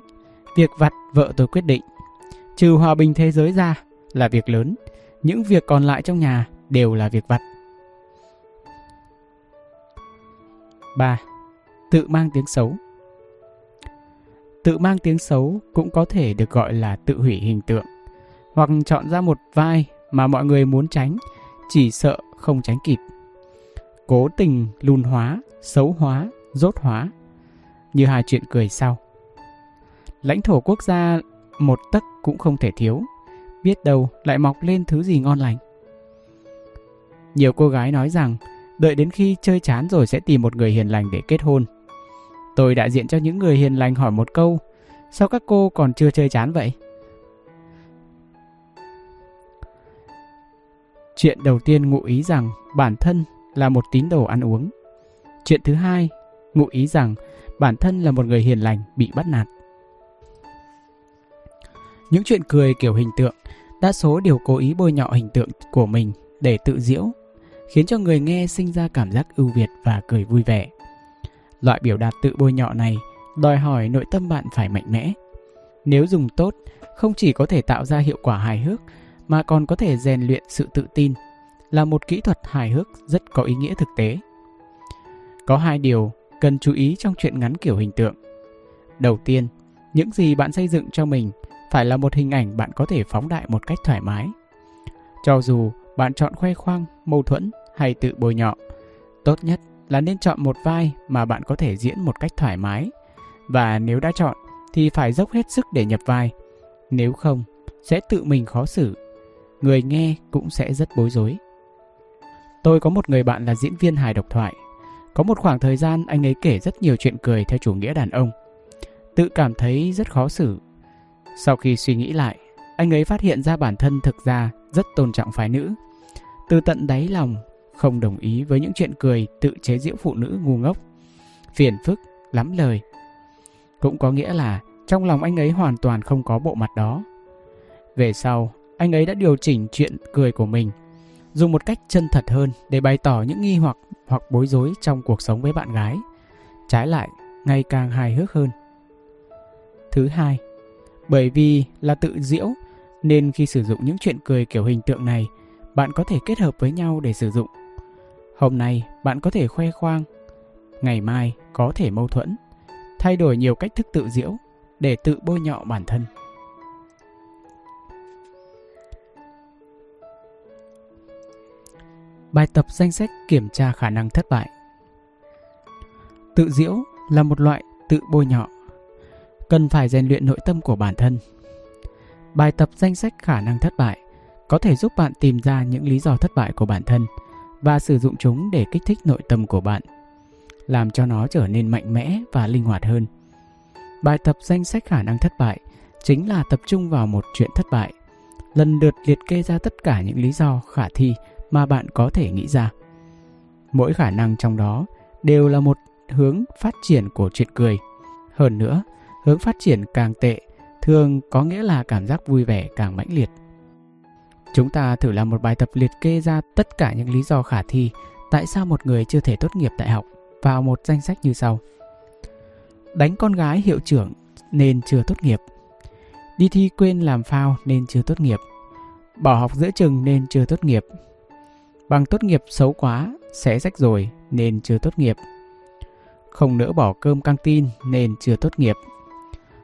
Việc vặt vợ tôi quyết định. Trừ hòa bình thế giới ra là việc lớn. Những việc còn lại trong nhà đều là việc vặt. 3. Tự mang tiếng xấu Tự mang tiếng xấu cũng có thể được gọi là tự hủy hình tượng. Hoặc chọn ra một vai mà mọi người muốn tránh, chỉ sợ không tránh kịp. Cố tình lùn hóa, xấu hóa, rốt hóa. Như hai chuyện cười sau. Lãnh thổ quốc gia một tấc cũng không thể thiếu. Biết đâu lại mọc lên thứ gì ngon lành. Nhiều cô gái nói rằng, đợi đến khi chơi chán rồi sẽ tìm một người hiền lành để kết hôn tôi đại diện cho những người hiền lành hỏi một câu sao các cô còn chưa chơi chán vậy Chuyện đầu tiên ngụ ý rằng bản thân là một tín đồ ăn uống. Chuyện thứ hai ngụ ý rằng bản thân là một người hiền lành bị bắt nạt. Những chuyện cười kiểu hình tượng, đa số đều cố ý bôi nhọ hình tượng của mình để tự diễu, khiến cho người nghe sinh ra cảm giác ưu việt và cười vui vẻ. Loại biểu đạt tự bôi nhọ này đòi hỏi nội tâm bạn phải mạnh mẽ. Nếu dùng tốt, không chỉ có thể tạo ra hiệu quả hài hước mà còn có thể rèn luyện sự tự tin, là một kỹ thuật hài hước rất có ý nghĩa thực tế. Có hai điều cần chú ý trong chuyện ngắn kiểu hình tượng. Đầu tiên, những gì bạn xây dựng cho mình phải là một hình ảnh bạn có thể phóng đại một cách thoải mái. Cho dù bạn chọn khoe khoang, mâu thuẫn hay tự bôi nhọ, tốt nhất là nên chọn một vai mà bạn có thể diễn một cách thoải mái. Và nếu đã chọn thì phải dốc hết sức để nhập vai. Nếu không, sẽ tự mình khó xử người nghe cũng sẽ rất bối rối. Tôi có một người bạn là diễn viên hài độc thoại. Có một khoảng thời gian anh ấy kể rất nhiều chuyện cười theo chủ nghĩa đàn ông. Tự cảm thấy rất khó xử. Sau khi suy nghĩ lại, anh ấy phát hiện ra bản thân thực ra rất tôn trọng phái nữ. Từ tận đáy lòng, không đồng ý với những chuyện cười tự chế giễu phụ nữ ngu ngốc. Phiền phức, lắm lời. Cũng có nghĩa là trong lòng anh ấy hoàn toàn không có bộ mặt đó. Về sau, anh ấy đã điều chỉnh chuyện cười của mình dùng một cách chân thật hơn để bày tỏ những nghi hoặc hoặc bối rối trong cuộc sống với bạn gái trái lại ngày càng hài hước hơn thứ hai bởi vì là tự diễu nên khi sử dụng những chuyện cười kiểu hình tượng này bạn có thể kết hợp với nhau để sử dụng hôm nay bạn có thể khoe khoang ngày mai có thể mâu thuẫn thay đổi nhiều cách thức tự diễu để tự bôi nhọ bản thân Bài tập danh sách kiểm tra khả năng thất bại. Tự diễu là một loại tự bôi nhọ, cần phải rèn luyện nội tâm của bản thân. Bài tập danh sách khả năng thất bại có thể giúp bạn tìm ra những lý do thất bại của bản thân và sử dụng chúng để kích thích nội tâm của bạn, làm cho nó trở nên mạnh mẽ và linh hoạt hơn. Bài tập danh sách khả năng thất bại chính là tập trung vào một chuyện thất bại, lần lượt liệt kê ra tất cả những lý do khả thi mà bạn có thể nghĩ ra. Mỗi khả năng trong đó đều là một hướng phát triển của chuyện cười. Hơn nữa, hướng phát triển càng tệ thường có nghĩa là cảm giác vui vẻ càng mãnh liệt. Chúng ta thử làm một bài tập liệt kê ra tất cả những lý do khả thi tại sao một người chưa thể tốt nghiệp đại học vào một danh sách như sau. Đánh con gái hiệu trưởng nên chưa tốt nghiệp. Đi thi quên làm phao nên chưa tốt nghiệp. Bỏ học giữa chừng nên chưa tốt nghiệp Bằng tốt nghiệp xấu quá, sẽ rách rồi nên chưa tốt nghiệp. Không nỡ bỏ cơm căng tin nên chưa tốt nghiệp.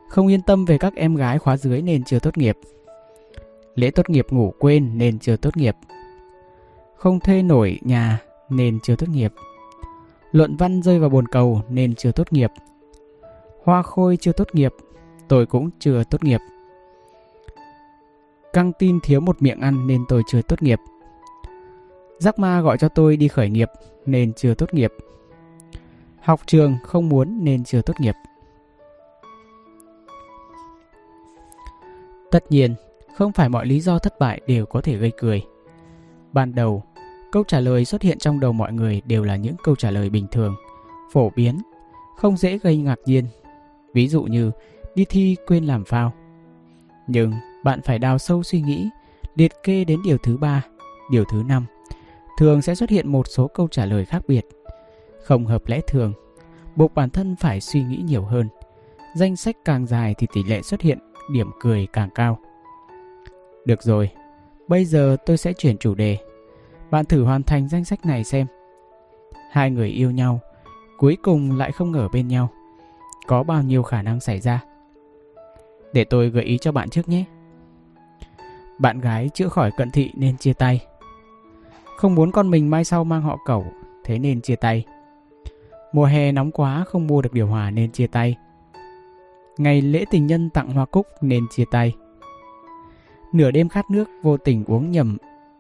Không yên tâm về các em gái khóa dưới nên chưa tốt nghiệp. Lễ tốt nghiệp ngủ quên nên chưa tốt nghiệp. Không thuê nổi nhà nên chưa tốt nghiệp. Luận văn rơi vào bồn cầu nên chưa tốt nghiệp. Hoa khôi chưa tốt nghiệp, tôi cũng chưa tốt nghiệp. Căng tin thiếu một miệng ăn nên tôi chưa tốt nghiệp. Giác ma gọi cho tôi đi khởi nghiệp nên chưa tốt nghiệp. Học trường không muốn nên chưa tốt nghiệp. Tất nhiên, không phải mọi lý do thất bại đều có thể gây cười. Ban đầu, câu trả lời xuất hiện trong đầu mọi người đều là những câu trả lời bình thường, phổ biến, không dễ gây ngạc nhiên. Ví dụ như đi thi quên làm phao. Nhưng bạn phải đào sâu suy nghĩ, liệt kê đến điều thứ ba, điều thứ năm thường sẽ xuất hiện một số câu trả lời khác biệt, không hợp lẽ thường, buộc bản thân phải suy nghĩ nhiều hơn. Danh sách càng dài thì tỷ lệ xuất hiện điểm cười càng cao. Được rồi, bây giờ tôi sẽ chuyển chủ đề. Bạn thử hoàn thành danh sách này xem. Hai người yêu nhau, cuối cùng lại không ở bên nhau. Có bao nhiêu khả năng xảy ra? Để tôi gợi ý cho bạn trước nhé. Bạn gái chữa khỏi cận thị nên chia tay. Không muốn con mình mai sau mang họ cẩu, thế nên chia tay. Mùa hè nóng quá không mua được điều hòa nên chia tay. Ngày lễ tình nhân tặng hoa cúc nên chia tay. Nửa đêm khát nước vô tình uống nhầm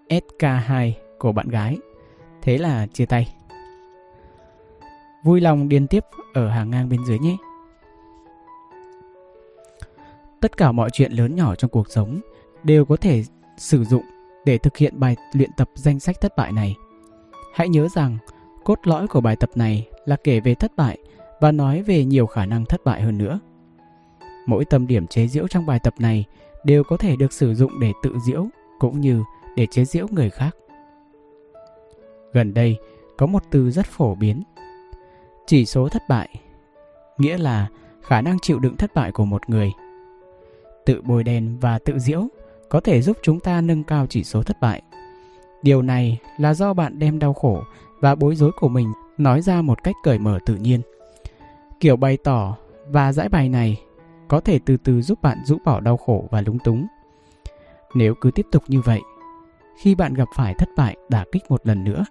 SK2 của bạn gái. Thế là chia tay. Vui lòng điền tiếp ở hàng ngang bên dưới nhé. Tất cả mọi chuyện lớn nhỏ trong cuộc sống đều có thể sử dụng để thực hiện bài luyện tập danh sách thất bại này. Hãy nhớ rằng, cốt lõi của bài tập này là kể về thất bại và nói về nhiều khả năng thất bại hơn nữa. Mỗi tâm điểm chế giễu trong bài tập này đều có thể được sử dụng để tự diễu cũng như để chế giễu người khác. Gần đây, có một từ rất phổ biến. Chỉ số thất bại, nghĩa là khả năng chịu đựng thất bại của một người. Tự bồi đèn và tự diễu có thể giúp chúng ta nâng cao chỉ số thất bại. Điều này là do bạn đem đau khổ và bối rối của mình nói ra một cách cởi mở tự nhiên. Kiểu bày tỏ và giải bài này có thể từ từ giúp bạn rũ bỏ đau khổ và lúng túng. Nếu cứ tiếp tục như vậy, khi bạn gặp phải thất bại đả kích một lần nữa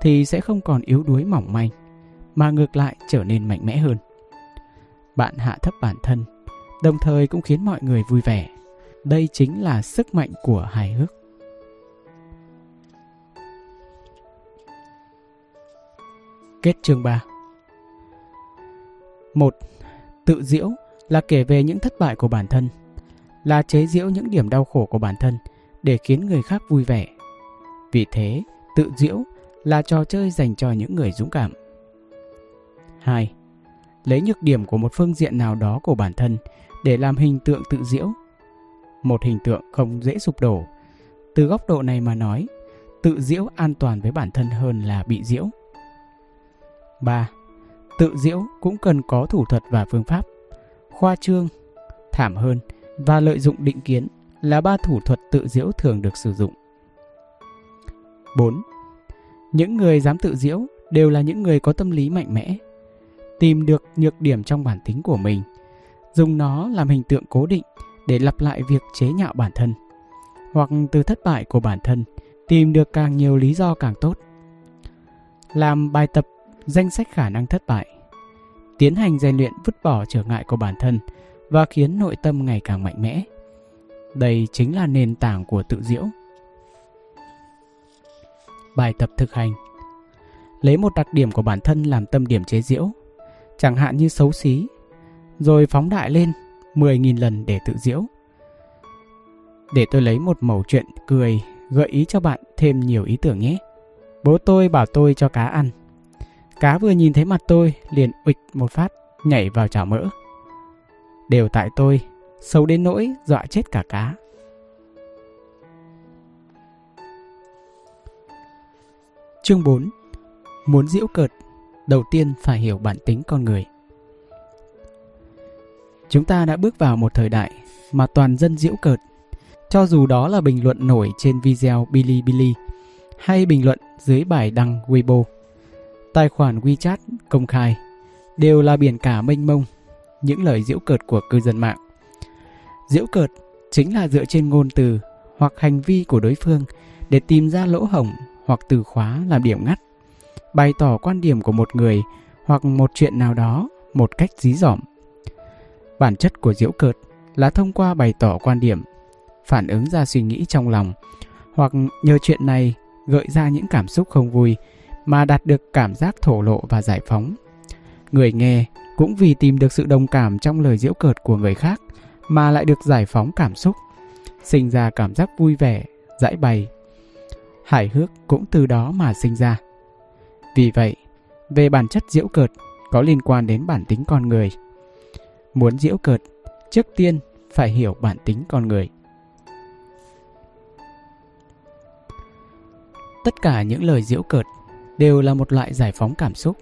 thì sẽ không còn yếu đuối mỏng manh mà ngược lại trở nên mạnh mẽ hơn. Bạn hạ thấp bản thân, đồng thời cũng khiến mọi người vui vẻ. Đây chính là sức mạnh của hài hước. Kết chương 3 một Tự diễu là kể về những thất bại của bản thân, là chế giễu những điểm đau khổ của bản thân để khiến người khác vui vẻ. Vì thế, tự diễu là trò chơi dành cho những người dũng cảm. 2. Lấy nhược điểm của một phương diện nào đó của bản thân để làm hình tượng tự diễu. Một hình tượng không dễ sụp đổ. Từ góc độ này mà nói, tự diễu an toàn với bản thân hơn là bị diễu. 3. Tự diễu cũng cần có thủ thuật và phương pháp. Khoa trương, thảm hơn và lợi dụng định kiến là ba thủ thuật tự diễu thường được sử dụng. 4. Những người dám tự diễu đều là những người có tâm lý mạnh mẽ, tìm được nhược điểm trong bản tính của mình, dùng nó làm hình tượng cố định để lặp lại việc chế nhạo bản thân, hoặc từ thất bại của bản thân tìm được càng nhiều lý do càng tốt. Làm bài tập danh sách khả năng thất bại, tiến hành rèn luyện vứt bỏ trở ngại của bản thân và khiến nội tâm ngày càng mạnh mẽ. Đây chính là nền tảng của tự diễu. Bài tập thực hành Lấy một đặc điểm của bản thân làm tâm điểm chế diễu, chẳng hạn như xấu xí, rồi phóng đại lên 10.000 lần để tự diễu. Để tôi lấy một mẩu chuyện cười gợi ý cho bạn thêm nhiều ý tưởng nhé. Bố tôi bảo tôi cho cá ăn. Cá vừa nhìn thấy mặt tôi liền ịch một phát nhảy vào chảo mỡ. Đều tại tôi, xấu đến nỗi dọa chết cả cá. Chương 4 Muốn diễu cợt, đầu tiên phải hiểu bản tính con người. Chúng ta đã bước vào một thời đại mà toàn dân diễu cợt. Cho dù đó là bình luận nổi trên video Bilibili hay bình luận dưới bài đăng Weibo, tài khoản WeChat công khai đều là biển cả mênh mông những lời diễu cợt của cư dân mạng. Diễu cợt chính là dựa trên ngôn từ hoặc hành vi của đối phương để tìm ra lỗ hổng hoặc từ khóa làm điểm ngắt, bày tỏ quan điểm của một người hoặc một chuyện nào đó một cách dí dỏm. Bản chất của diễu cợt là thông qua bày tỏ quan điểm, phản ứng ra suy nghĩ trong lòng hoặc nhờ chuyện này gợi ra những cảm xúc không vui mà đạt được cảm giác thổ lộ và giải phóng. Người nghe cũng vì tìm được sự đồng cảm trong lời diễu cợt của người khác mà lại được giải phóng cảm xúc, sinh ra cảm giác vui vẻ, giải bày. Hài hước cũng từ đó mà sinh ra. Vì vậy, về bản chất diễu cợt có liên quan đến bản tính con người. Muốn diễu cợt, trước tiên phải hiểu bản tính con người. Tất cả những lời diễu cợt đều là một loại giải phóng cảm xúc.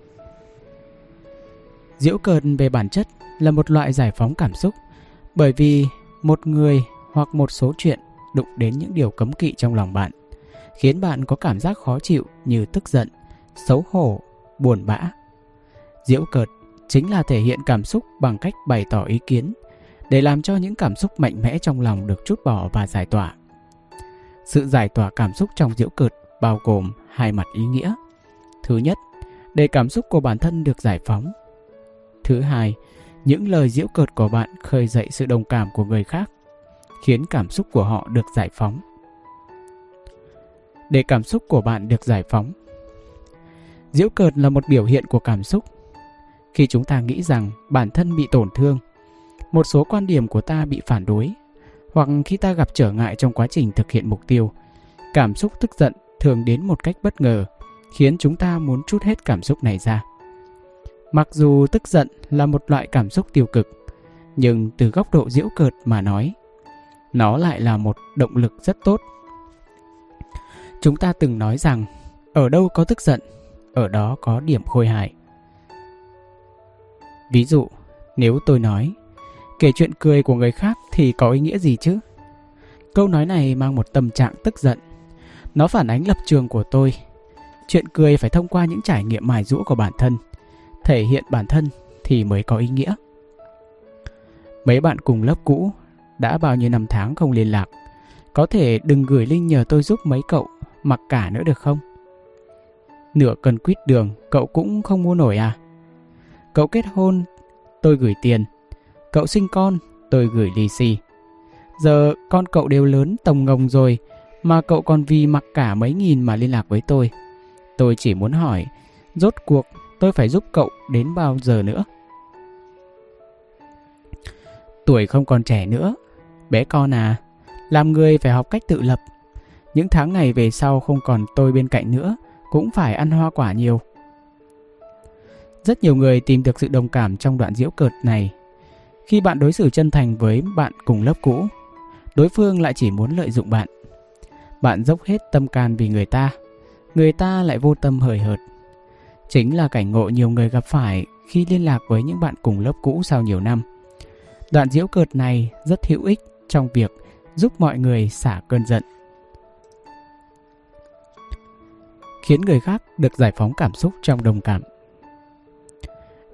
Diễu cợt về bản chất là một loại giải phóng cảm xúc bởi vì một người hoặc một số chuyện đụng đến những điều cấm kỵ trong lòng bạn, khiến bạn có cảm giác khó chịu như tức giận, xấu hổ, buồn bã. Diễu cợt chính là thể hiện cảm xúc bằng cách bày tỏ ý kiến để làm cho những cảm xúc mạnh mẽ trong lòng được chút bỏ và giải tỏa. Sự giải tỏa cảm xúc trong diễu cợt bao gồm hai mặt ý nghĩa. Thứ nhất, để cảm xúc của bản thân được giải phóng. Thứ hai, những lời diễu cợt của bạn khơi dậy sự đồng cảm của người khác, khiến cảm xúc của họ được giải phóng. Để cảm xúc của bạn được giải phóng. Diễu cợt là một biểu hiện của cảm xúc. Khi chúng ta nghĩ rằng bản thân bị tổn thương, một số quan điểm của ta bị phản đối, hoặc khi ta gặp trở ngại trong quá trình thực hiện mục tiêu, cảm xúc tức giận thường đến một cách bất ngờ, khiến chúng ta muốn trút hết cảm xúc này ra. Mặc dù tức giận là một loại cảm xúc tiêu cực, nhưng từ góc độ diễu cợt mà nói, nó lại là một động lực rất tốt. Chúng ta từng nói rằng, ở đâu có tức giận, ở đó có điểm khôi hài. Ví dụ, nếu tôi nói, kể chuyện cười của người khác thì có ý nghĩa gì chứ? Câu nói này mang một tâm trạng tức giận. Nó phản ánh lập trường của tôi. Chuyện cười phải thông qua những trải nghiệm mài rũa của bản thân – thể hiện bản thân thì mới có ý nghĩa. Mấy bạn cùng lớp cũ đã bao nhiêu năm tháng không liên lạc, có thể đừng gửi link nhờ tôi giúp mấy cậu mặc cả nữa được không? Nửa cân quýt đường cậu cũng không mua nổi à? Cậu kết hôn, tôi gửi tiền. Cậu sinh con, tôi gửi lì xì. Giờ con cậu đều lớn tồng ngồng rồi mà cậu còn vì mặc cả mấy nghìn mà liên lạc với tôi. Tôi chỉ muốn hỏi, rốt cuộc tôi phải giúp cậu đến bao giờ nữa. Tuổi không còn trẻ nữa, bé con à, làm người phải học cách tự lập. Những tháng ngày về sau không còn tôi bên cạnh nữa, cũng phải ăn hoa quả nhiều. Rất nhiều người tìm được sự đồng cảm trong đoạn diễu cợt này. Khi bạn đối xử chân thành với bạn cùng lớp cũ, đối phương lại chỉ muốn lợi dụng bạn. Bạn dốc hết tâm can vì người ta, người ta lại vô tâm hời hợt. Chính là cảnh ngộ nhiều người gặp phải khi liên lạc với những bạn cùng lớp cũ sau nhiều năm. Đoạn diễu cợt này rất hữu ích trong việc giúp mọi người xả cơn giận. Khiến người khác được giải phóng cảm xúc trong đồng cảm.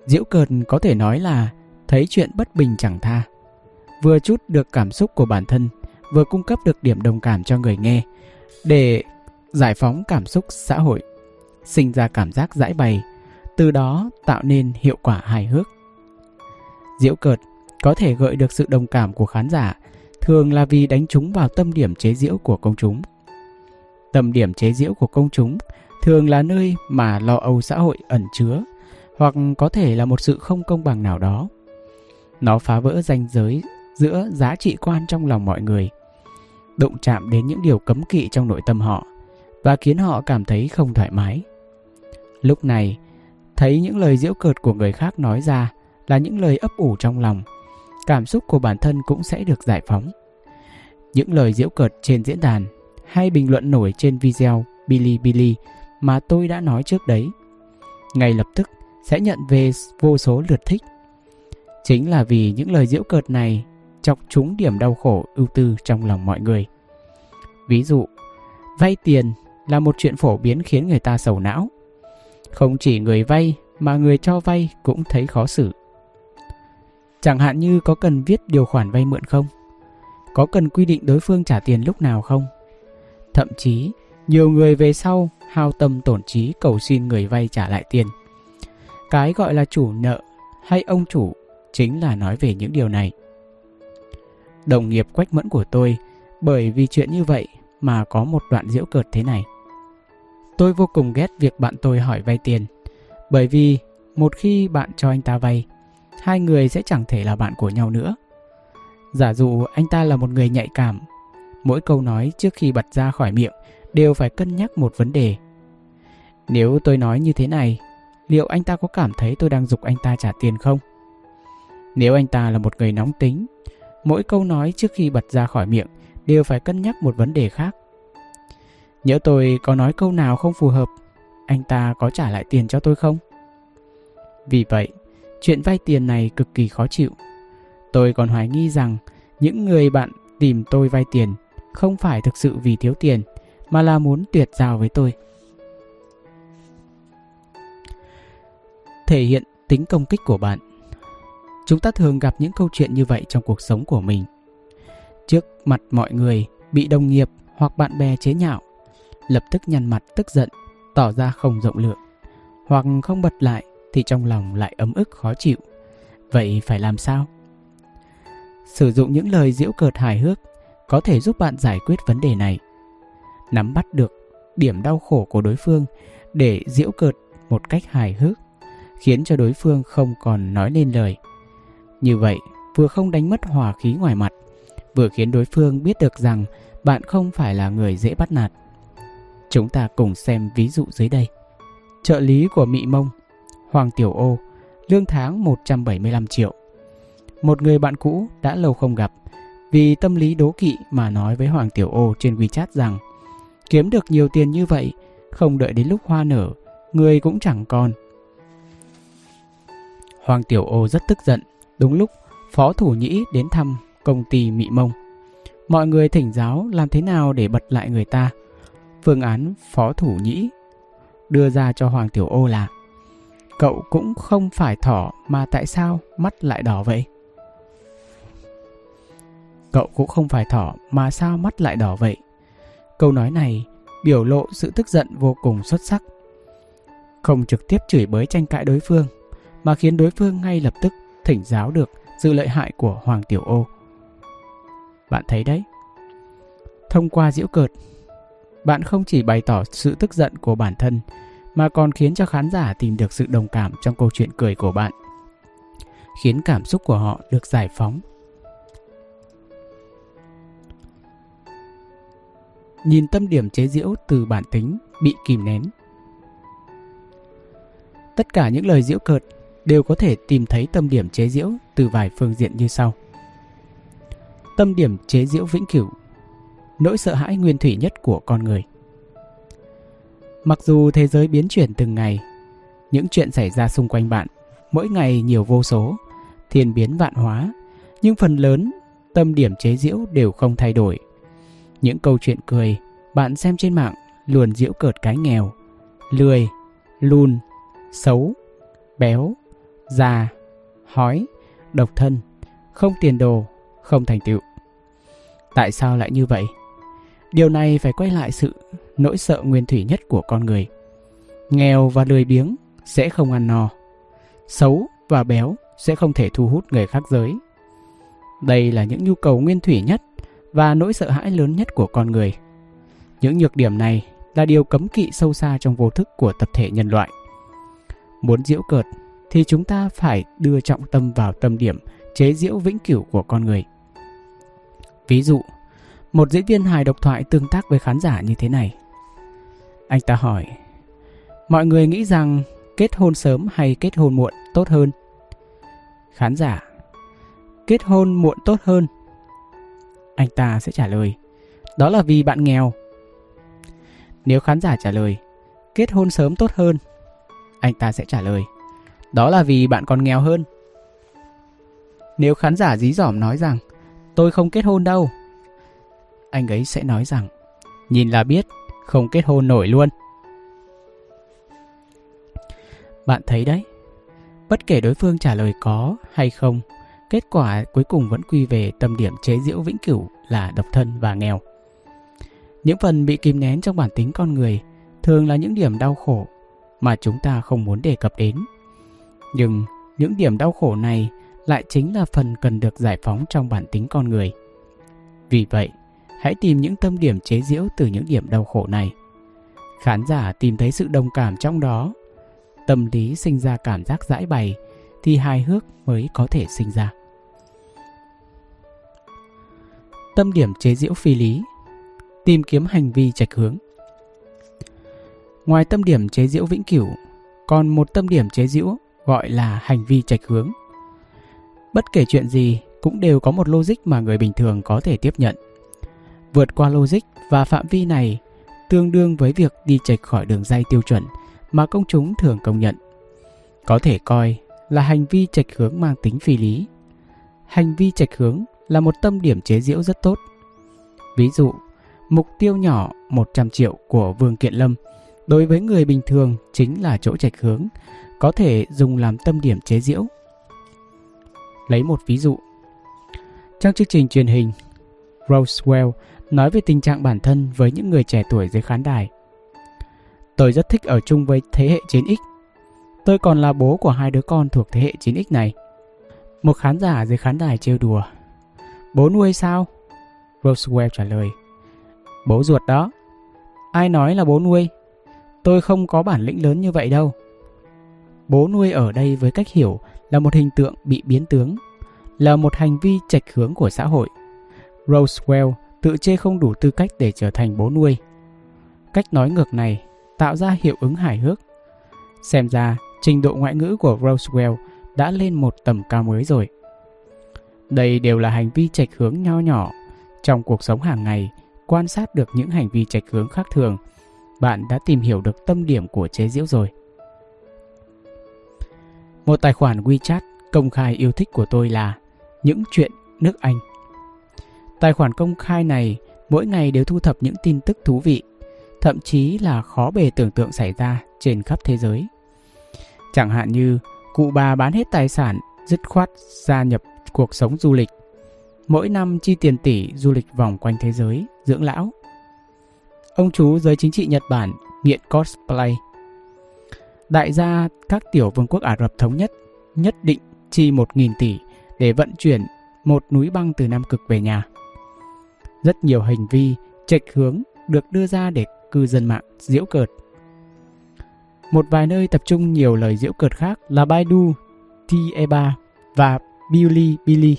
Diễu cợt có thể nói là thấy chuyện bất bình chẳng tha. Vừa chút được cảm xúc của bản thân, vừa cung cấp được điểm đồng cảm cho người nghe để giải phóng cảm xúc xã hội sinh ra cảm giác giải bày, từ đó tạo nên hiệu quả hài hước. Diễu cợt có thể gợi được sự đồng cảm của khán giả, thường là vì đánh trúng vào tâm điểm chế diễu của công chúng. Tâm điểm chế diễu của công chúng thường là nơi mà lo âu xã hội ẩn chứa, hoặc có thể là một sự không công bằng nào đó. Nó phá vỡ ranh giới giữa giá trị quan trong lòng mọi người, đụng chạm đến những điều cấm kỵ trong nội tâm họ và khiến họ cảm thấy không thoải mái. Lúc này, thấy những lời giễu cợt của người khác nói ra là những lời ấp ủ trong lòng, cảm xúc của bản thân cũng sẽ được giải phóng. Những lời giễu cợt trên diễn đàn hay bình luận nổi trên video Bilibili mà tôi đã nói trước đấy, ngay lập tức sẽ nhận về vô số lượt thích. Chính là vì những lời giễu cợt này chọc trúng điểm đau khổ ưu tư trong lòng mọi người. Ví dụ, vay tiền là một chuyện phổ biến khiến người ta sầu não. Không chỉ người vay mà người cho vay cũng thấy khó xử. Chẳng hạn như có cần viết điều khoản vay mượn không? Có cần quy định đối phương trả tiền lúc nào không? Thậm chí, nhiều người về sau hao tâm tổn trí cầu xin người vay trả lại tiền. Cái gọi là chủ nợ hay ông chủ chính là nói về những điều này. Đồng nghiệp quách mẫn của tôi bởi vì chuyện như vậy mà có một đoạn diễu cợt thế này. Tôi vô cùng ghét việc bạn tôi hỏi vay tiền, bởi vì một khi bạn cho anh ta vay, hai người sẽ chẳng thể là bạn của nhau nữa. Giả dụ anh ta là một người nhạy cảm, mỗi câu nói trước khi bật ra khỏi miệng đều phải cân nhắc một vấn đề. Nếu tôi nói như thế này, liệu anh ta có cảm thấy tôi đang dục anh ta trả tiền không? Nếu anh ta là một người nóng tính, mỗi câu nói trước khi bật ra khỏi miệng đều phải cân nhắc một vấn đề khác. Nhớ tôi có nói câu nào không phù hợp, anh ta có trả lại tiền cho tôi không? Vì vậy, chuyện vay tiền này cực kỳ khó chịu. Tôi còn hoài nghi rằng những người bạn tìm tôi vay tiền không phải thực sự vì thiếu tiền mà là muốn tuyệt giao với tôi. Thể hiện tính công kích của bạn Chúng ta thường gặp những câu chuyện như vậy trong cuộc sống của mình. Trước mặt mọi người, bị đồng nghiệp hoặc bạn bè chế nhạo, lập tức nhăn mặt tức giận, tỏ ra không rộng lượng, hoặc không bật lại thì trong lòng lại ấm ức khó chịu. Vậy phải làm sao? Sử dụng những lời giễu cợt hài hước có thể giúp bạn giải quyết vấn đề này. Nắm bắt được điểm đau khổ của đối phương để giễu cợt một cách hài hước, khiến cho đối phương không còn nói nên lời. Như vậy, vừa không đánh mất hòa khí ngoài mặt, vừa khiến đối phương biết được rằng bạn không phải là người dễ bắt nạt. Chúng ta cùng xem ví dụ dưới đây. Trợ lý của Mị Mông, Hoàng Tiểu Ô, lương tháng 175 triệu. Một người bạn cũ đã lâu không gặp, vì tâm lý đố kỵ mà nói với Hoàng Tiểu Ô trên WeChat rằng kiếm được nhiều tiền như vậy, không đợi đến lúc hoa nở, người cũng chẳng còn. Hoàng Tiểu Ô rất tức giận, đúng lúc Phó Thủ Nhĩ đến thăm công ty Mị Mông. Mọi người thỉnh giáo làm thế nào để bật lại người ta. Phương án Phó Thủ Nhĩ đưa ra cho Hoàng Tiểu Ô là Cậu cũng không phải thỏ mà tại sao mắt lại đỏ vậy? Cậu cũng không phải thỏ mà sao mắt lại đỏ vậy? Câu nói này biểu lộ sự tức giận vô cùng xuất sắc. Không trực tiếp chửi bới tranh cãi đối phương, mà khiến đối phương ngay lập tức thỉnh giáo được sự lợi hại của Hoàng Tiểu Ô. Bạn thấy đấy, thông qua diễu cợt, bạn không chỉ bày tỏ sự tức giận của bản thân, mà còn khiến cho khán giả tìm được sự đồng cảm trong câu chuyện cười của bạn, khiến cảm xúc của họ được giải phóng nhìn tâm điểm chế giễu từ bản tính bị kìm nén. Tất cả những lời giễu cợt đều có thể tìm thấy tâm điểm chế giễu từ vài phương diện như sau. Tâm điểm chế giễu vĩnh cửu Nỗi sợ hãi nguyên thủy nhất của con người Mặc dù thế giới biến chuyển từng ngày Những chuyện xảy ra xung quanh bạn Mỗi ngày nhiều vô số Thiên biến vạn hóa Nhưng phần lớn tâm điểm chế giễu đều không thay đổi những câu chuyện cười bạn xem trên mạng luôn giễu cợt cái nghèo, lười, lùn, xấu, béo, già, hói, độc thân, không tiền đồ, không thành tựu. Tại sao lại như vậy? Điều này phải quay lại sự nỗi sợ nguyên thủy nhất của con người. Nghèo và lười biếng sẽ không ăn no. Xấu và béo sẽ không thể thu hút người khác giới. Đây là những nhu cầu nguyên thủy nhất và nỗi sợ hãi lớn nhất của con người. Những nhược điểm này là điều cấm kỵ sâu xa trong vô thức của tập thể nhân loại. Muốn diễu cợt thì chúng ta phải đưa trọng tâm vào tâm điểm chế diễu vĩnh cửu của con người. Ví dụ, một diễn viên hài độc thoại tương tác với khán giả như thế này. Anh ta hỏi, mọi người nghĩ rằng kết hôn sớm hay kết hôn muộn tốt hơn? Khán giả, kết hôn muộn tốt hơn anh ta sẽ trả lời Đó là vì bạn nghèo Nếu khán giả trả lời Kết hôn sớm tốt hơn Anh ta sẽ trả lời Đó là vì bạn còn nghèo hơn Nếu khán giả dí dỏm nói rằng Tôi không kết hôn đâu anh ấy sẽ nói rằng Nhìn là biết Không kết hôn nổi luôn Bạn thấy đấy Bất kể đối phương trả lời có hay không Kết quả cuối cùng vẫn quy về tâm điểm chế giễu vĩnh cửu là độc thân và nghèo. Những phần bị kìm nén trong bản tính con người thường là những điểm đau khổ mà chúng ta không muốn đề cập đến. Nhưng những điểm đau khổ này lại chính là phần cần được giải phóng trong bản tính con người. Vì vậy, hãy tìm những tâm điểm chế giễu từ những điểm đau khổ này. Khán giả tìm thấy sự đồng cảm trong đó, tâm lý sinh ra cảm giác giải bày thì hài hước mới có thể sinh ra. Tâm điểm chế giễu phi lý. Tìm kiếm hành vi trạch hướng. Ngoài tâm điểm chế giễu vĩnh cửu Còn một tâm điểm chế giễu gọi là hành vi trạch hướng. Bất kể chuyện gì cũng đều có một logic mà người bình thường có thể tiếp nhận. Vượt qua logic và phạm vi này tương đương với việc đi chệch khỏi đường dây tiêu chuẩn mà công chúng thường công nhận. Có thể coi là hành vi chệch hướng mang tính phi lý. Hành vi chệch hướng là một tâm điểm chế giễu rất tốt. Ví dụ, mục tiêu nhỏ 100 triệu của Vương Kiện Lâm đối với người bình thường chính là chỗ chệch hướng, có thể dùng làm tâm điểm chế giễu. Lấy một ví dụ. Trong chương trình truyền hình, Roswell nói về tình trạng bản thân với những người trẻ tuổi dưới khán đài. Tôi rất thích ở chung với thế hệ 9X. Tôi còn là bố của hai đứa con thuộc thế hệ 9X này. Một khán giả dưới khán đài trêu đùa. Bố nuôi sao? Roswell trả lời. Bố ruột đó. Ai nói là bố nuôi? Tôi không có bản lĩnh lớn như vậy đâu. Bố nuôi ở đây với cách hiểu là một hình tượng bị biến tướng, là một hành vi trạch hướng của xã hội. Roswell tự chê không đủ tư cách để trở thành bố nuôi. Cách nói ngược này tạo ra hiệu ứng hài hước. Xem ra, trình độ ngoại ngữ của Roswell đã lên một tầm cao mới rồi. Đây đều là hành vi trạch hướng nho nhỏ. Trong cuộc sống hàng ngày, quan sát được những hành vi trạch hướng khác thường, bạn đã tìm hiểu được tâm điểm của chế diễu rồi. Một tài khoản WeChat công khai yêu thích của tôi là những chuyện nước Anh. Tài khoản công khai này mỗi ngày đều thu thập những tin tức thú vị, thậm chí là khó bề tưởng tượng xảy ra trên khắp thế giới. Chẳng hạn như cụ bà bán hết tài sản, dứt khoát gia nhập cuộc sống du lịch. Mỗi năm chi tiền tỷ du lịch vòng quanh thế giới, dưỡng lão. Ông chú giới chính trị Nhật Bản nghiện cosplay. Đại gia các tiểu vương quốc Ả Rập Thống Nhất nhất định chi 1.000 tỷ để vận chuyển một núi băng từ Nam Cực về nhà. Rất nhiều hành vi trạch hướng được đưa ra để cư dân mạng diễu cợt. Một vài nơi tập trung nhiều lời diễu cợt khác là Baidu, Tieba và Bilibili.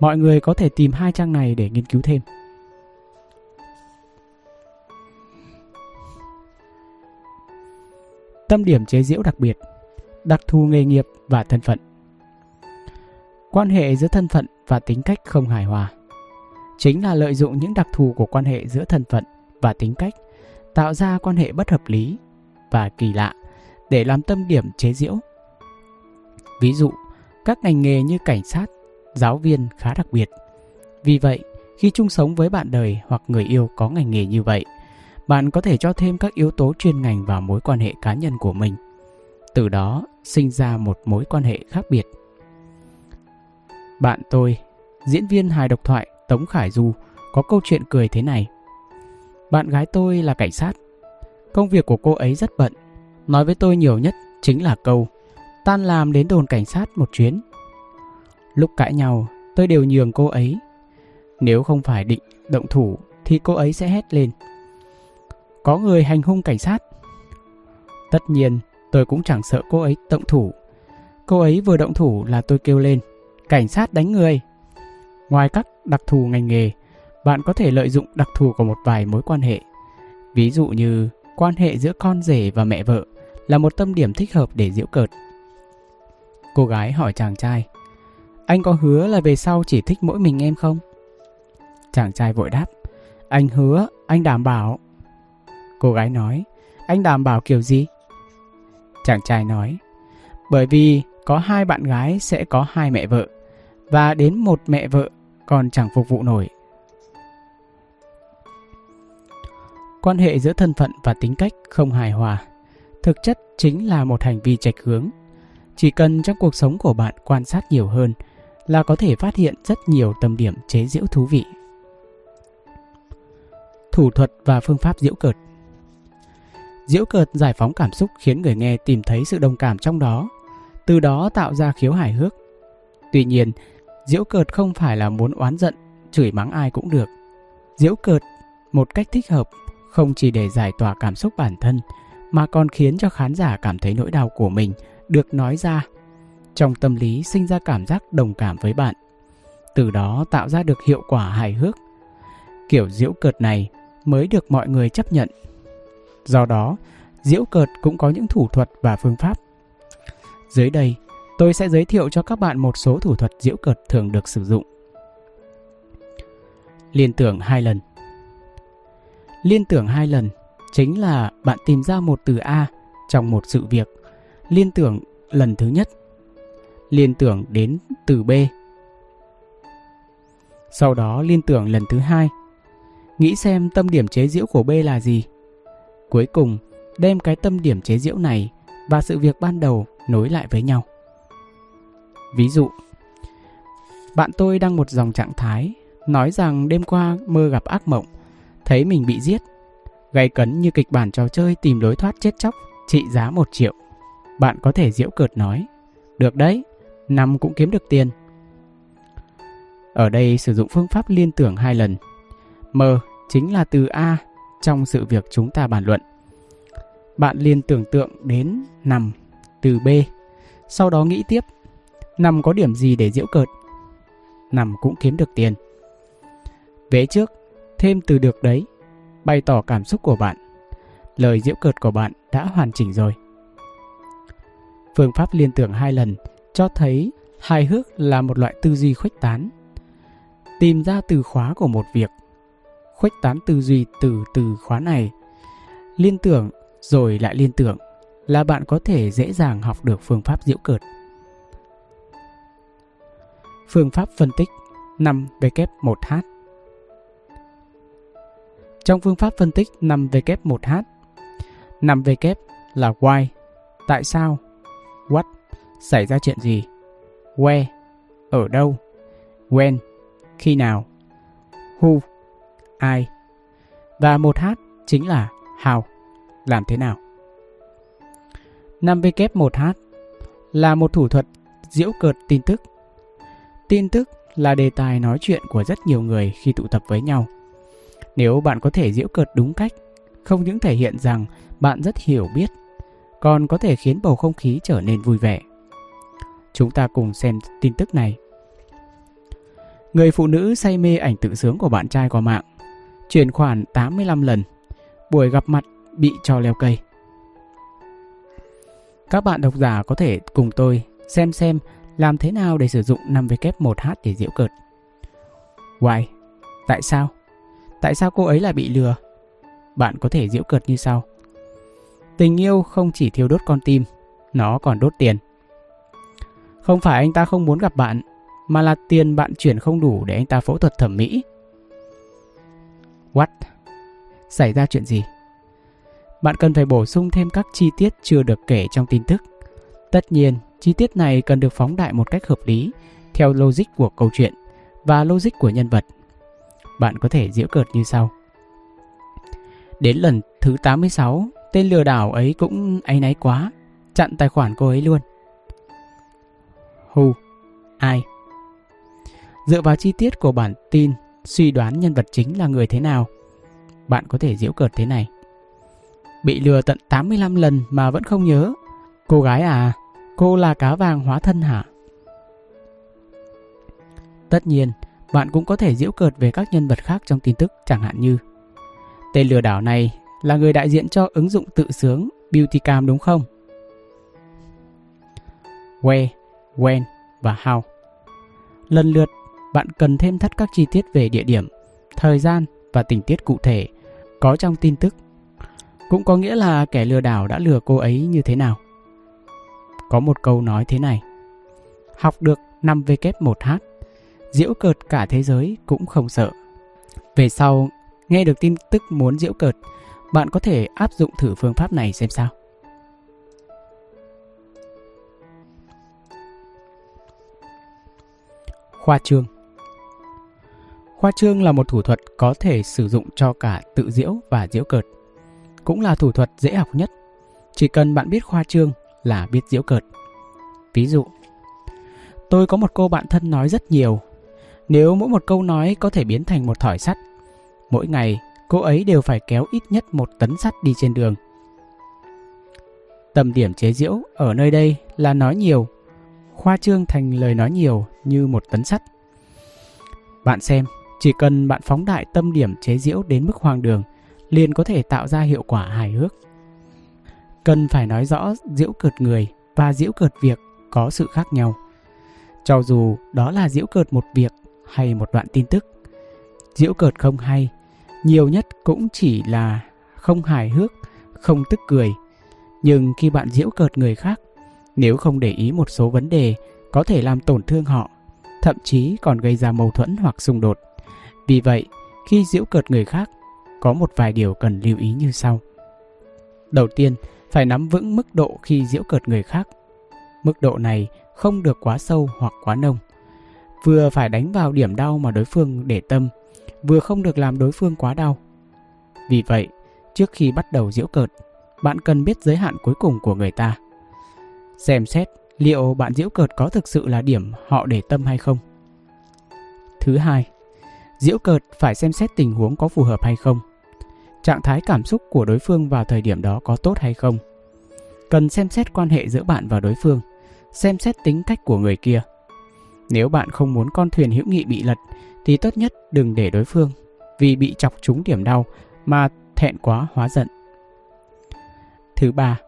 Mọi người có thể tìm hai trang này để nghiên cứu thêm. Tâm điểm chế diễu đặc biệt, đặc thù nghề nghiệp và thân phận. Quan hệ giữa thân phận và tính cách không hài hòa chính là lợi dụng những đặc thù của quan hệ giữa thân phận và tính cách tạo ra quan hệ bất hợp lý và kỳ lạ để làm tâm điểm chế giễu. Ví dụ, các ngành nghề như cảnh sát, giáo viên khá đặc biệt. Vì vậy, khi chung sống với bạn đời hoặc người yêu có ngành nghề như vậy, bạn có thể cho thêm các yếu tố chuyên ngành vào mối quan hệ cá nhân của mình. Từ đó, sinh ra một mối quan hệ khác biệt. Bạn tôi, diễn viên hài độc thoại Tống Khải Du có câu chuyện cười thế này. Bạn gái tôi là cảnh sát. Công việc của cô ấy rất bận. Nói với tôi nhiều nhất chính là câu tan làm đến đồn cảnh sát một chuyến. Lúc cãi nhau, tôi đều nhường cô ấy. Nếu không phải định động thủ thì cô ấy sẽ hét lên. Có người hành hung cảnh sát. Tất nhiên, tôi cũng chẳng sợ cô ấy động thủ. Cô ấy vừa động thủ là tôi kêu lên. Cảnh sát đánh người. Ngoài các đặc thù ngành nghề, bạn có thể lợi dụng đặc thù của một vài mối quan hệ. Ví dụ như quan hệ giữa con rể và mẹ vợ là một tâm điểm thích hợp để giễu cợt. Cô gái hỏi chàng trai, anh có hứa là về sau chỉ thích mỗi mình em không? Chàng trai vội đáp, anh hứa, anh đảm bảo. Cô gái nói, anh đảm bảo kiểu gì? Chàng trai nói, bởi vì có hai bạn gái sẽ có hai mẹ vợ và đến một mẹ vợ còn chẳng phục vụ nổi. Quan hệ giữa thân phận và tính cách không hài hòa, thực chất chính là một hành vi trạch hướng. Chỉ cần trong cuộc sống của bạn quan sát nhiều hơn là có thể phát hiện rất nhiều tâm điểm chế giễu thú vị. Thủ thuật và phương pháp diễu cợt Diễu cợt giải phóng cảm xúc khiến người nghe tìm thấy sự đồng cảm trong đó, từ đó tạo ra khiếu hài hước. Tuy nhiên, Diễu cợt không phải là muốn oán giận, chửi mắng ai cũng được. Diễu cợt một cách thích hợp không chỉ để giải tỏa cảm xúc bản thân mà còn khiến cho khán giả cảm thấy nỗi đau của mình được nói ra. Trong tâm lý sinh ra cảm giác đồng cảm với bạn. Từ đó tạo ra được hiệu quả hài hước. Kiểu diễu cợt này mới được mọi người chấp nhận. Do đó, diễu cợt cũng có những thủ thuật và phương pháp. Dưới đây tôi sẽ giới thiệu cho các bạn một số thủ thuật diễu cợt thường được sử dụng. Liên tưởng hai lần Liên tưởng hai lần chính là bạn tìm ra một từ A trong một sự việc. Liên tưởng lần thứ nhất. Liên tưởng đến từ B. Sau đó liên tưởng lần thứ hai. Nghĩ xem tâm điểm chế diễu của B là gì. Cuối cùng, đem cái tâm điểm chế diễu này và sự việc ban đầu nối lại với nhau. Ví dụ, bạn tôi đăng một dòng trạng thái nói rằng đêm qua mơ gặp ác mộng, thấy mình bị giết. Gay cấn như kịch bản trò chơi tìm lối thoát chết chóc, trị giá một triệu. Bạn có thể diễu cợt nói, được đấy, năm cũng kiếm được tiền. Ở đây sử dụng phương pháp liên tưởng hai lần. Mơ chính là từ A trong sự việc chúng ta bàn luận. Bạn liên tưởng tượng đến nằm từ B, sau đó nghĩ tiếp, nằm có điểm gì để diễu cợt? Nằm cũng kiếm được tiền. Vẽ trước, thêm từ được đấy, bày tỏ cảm xúc của bạn. Lời diễu cợt của bạn đã hoàn chỉnh rồi. Phương pháp liên tưởng hai lần cho thấy hài hước là một loại tư duy khuếch tán. Tìm ra từ khóa của một việc, khuếch tán tư duy từ từ khóa này. Liên tưởng rồi lại liên tưởng là bạn có thể dễ dàng học được phương pháp diễu cợt. Phương pháp phân tích 5W1H Trong phương pháp phân tích 5W1H 5W là why, tại sao, what, xảy ra chuyện gì, where, ở đâu, when, khi nào, who, ai, và 1H chính là how, làm thế nào. 5W1H là một thủ thuật diễu cợt tin tức. Tin tức là đề tài nói chuyện của rất nhiều người khi tụ tập với nhau. Nếu bạn có thể diễu cợt đúng cách, không những thể hiện rằng bạn rất hiểu biết, còn có thể khiến bầu không khí trở nên vui vẻ. Chúng ta cùng xem tin tức này. Người phụ nữ say mê ảnh tự sướng của bạn trai qua mạng, chuyển khoản 85 lần, buổi gặp mặt bị cho leo cây. Các bạn độc giả có thể cùng tôi xem xem làm thế nào để sử dụng 5W1H để diễu cợt. Why? Tại sao? Tại sao cô ấy lại bị lừa? Bạn có thể diễu cợt như sau. Tình yêu không chỉ thiêu đốt con tim, nó còn đốt tiền. Không phải anh ta không muốn gặp bạn, mà là tiền bạn chuyển không đủ để anh ta phẫu thuật thẩm mỹ. What? Xảy ra chuyện gì? Bạn cần phải bổ sung thêm các chi tiết chưa được kể trong tin tức. Tất nhiên, chi tiết này cần được phóng đại một cách hợp lý, theo logic của câu chuyện và logic của nhân vật. Bạn có thể giễu cợt như sau. Đến lần thứ 86, tên lừa đảo ấy cũng áy náy quá, chặn tài khoản cô ấy luôn. Who? Ai? Dựa vào chi tiết của bản tin, suy đoán nhân vật chính là người thế nào. Bạn có thể giễu cợt thế này. Bị lừa tận 85 lần mà vẫn không nhớ. Cô gái à, cô là cá vàng hóa thân hả? Tất nhiên, bạn cũng có thể giễu cợt về các nhân vật khác trong tin tức chẳng hạn như Tên lừa đảo này là người đại diện cho ứng dụng tự sướng Beautycam đúng không? Where, when và how. Lần lượt, bạn cần thêm thắt các chi tiết về địa điểm, thời gian và tình tiết cụ thể có trong tin tức cũng có nghĩa là kẻ lừa đảo đã lừa cô ấy như thế nào. Có một câu nói thế này. Học được 5W1H, diễu cợt cả thế giới cũng không sợ. Về sau, nghe được tin tức muốn diễu cợt, bạn có thể áp dụng thử phương pháp này xem sao. Khoa trương Khoa trương là một thủ thuật có thể sử dụng cho cả tự diễu và diễu cợt cũng là thủ thuật dễ học nhất. Chỉ cần bạn biết khoa trương là biết diễu cợt. Ví dụ, tôi có một cô bạn thân nói rất nhiều. Nếu mỗi một câu nói có thể biến thành một thỏi sắt, mỗi ngày cô ấy đều phải kéo ít nhất một tấn sắt đi trên đường. Tầm điểm chế diễu ở nơi đây là nói nhiều, khoa trương thành lời nói nhiều như một tấn sắt. Bạn xem, chỉ cần bạn phóng đại tâm điểm chế diễu đến mức hoang đường liền có thể tạo ra hiệu quả hài hước. Cần phải nói rõ diễu cợt người và diễu cợt việc có sự khác nhau. Cho dù đó là diễu cợt một việc hay một đoạn tin tức. Diễu cợt không hay Nhiều nhất cũng chỉ là không hài hước, không tức cười. Nhưng khi bạn diễu cợt người khác, nếu không để ý một số vấn đề có thể làm tổn thương họ, thậm chí còn gây ra mâu thuẫn hoặc xung đột. Vì vậy, khi diễu cợt người khác, có một vài điều cần lưu ý như sau. Đầu tiên, phải nắm vững mức độ khi giễu cợt người khác. Mức độ này không được quá sâu hoặc quá nông. Vừa phải đánh vào điểm đau mà đối phương để tâm, vừa không được làm đối phương quá đau. Vì vậy, trước khi bắt đầu giễu cợt, bạn cần biết giới hạn cuối cùng của người ta. Xem xét liệu bạn giễu cợt có thực sự là điểm họ để tâm hay không. Thứ hai, diễu cợt phải xem xét tình huống có phù hợp hay không. Trạng thái cảm xúc của đối phương vào thời điểm đó có tốt hay không. Cần xem xét quan hệ giữa bạn và đối phương, xem xét tính cách của người kia. Nếu bạn không muốn con thuyền hữu nghị bị lật thì tốt nhất đừng để đối phương vì bị chọc trúng điểm đau mà thẹn quá hóa giận. Thứ ba,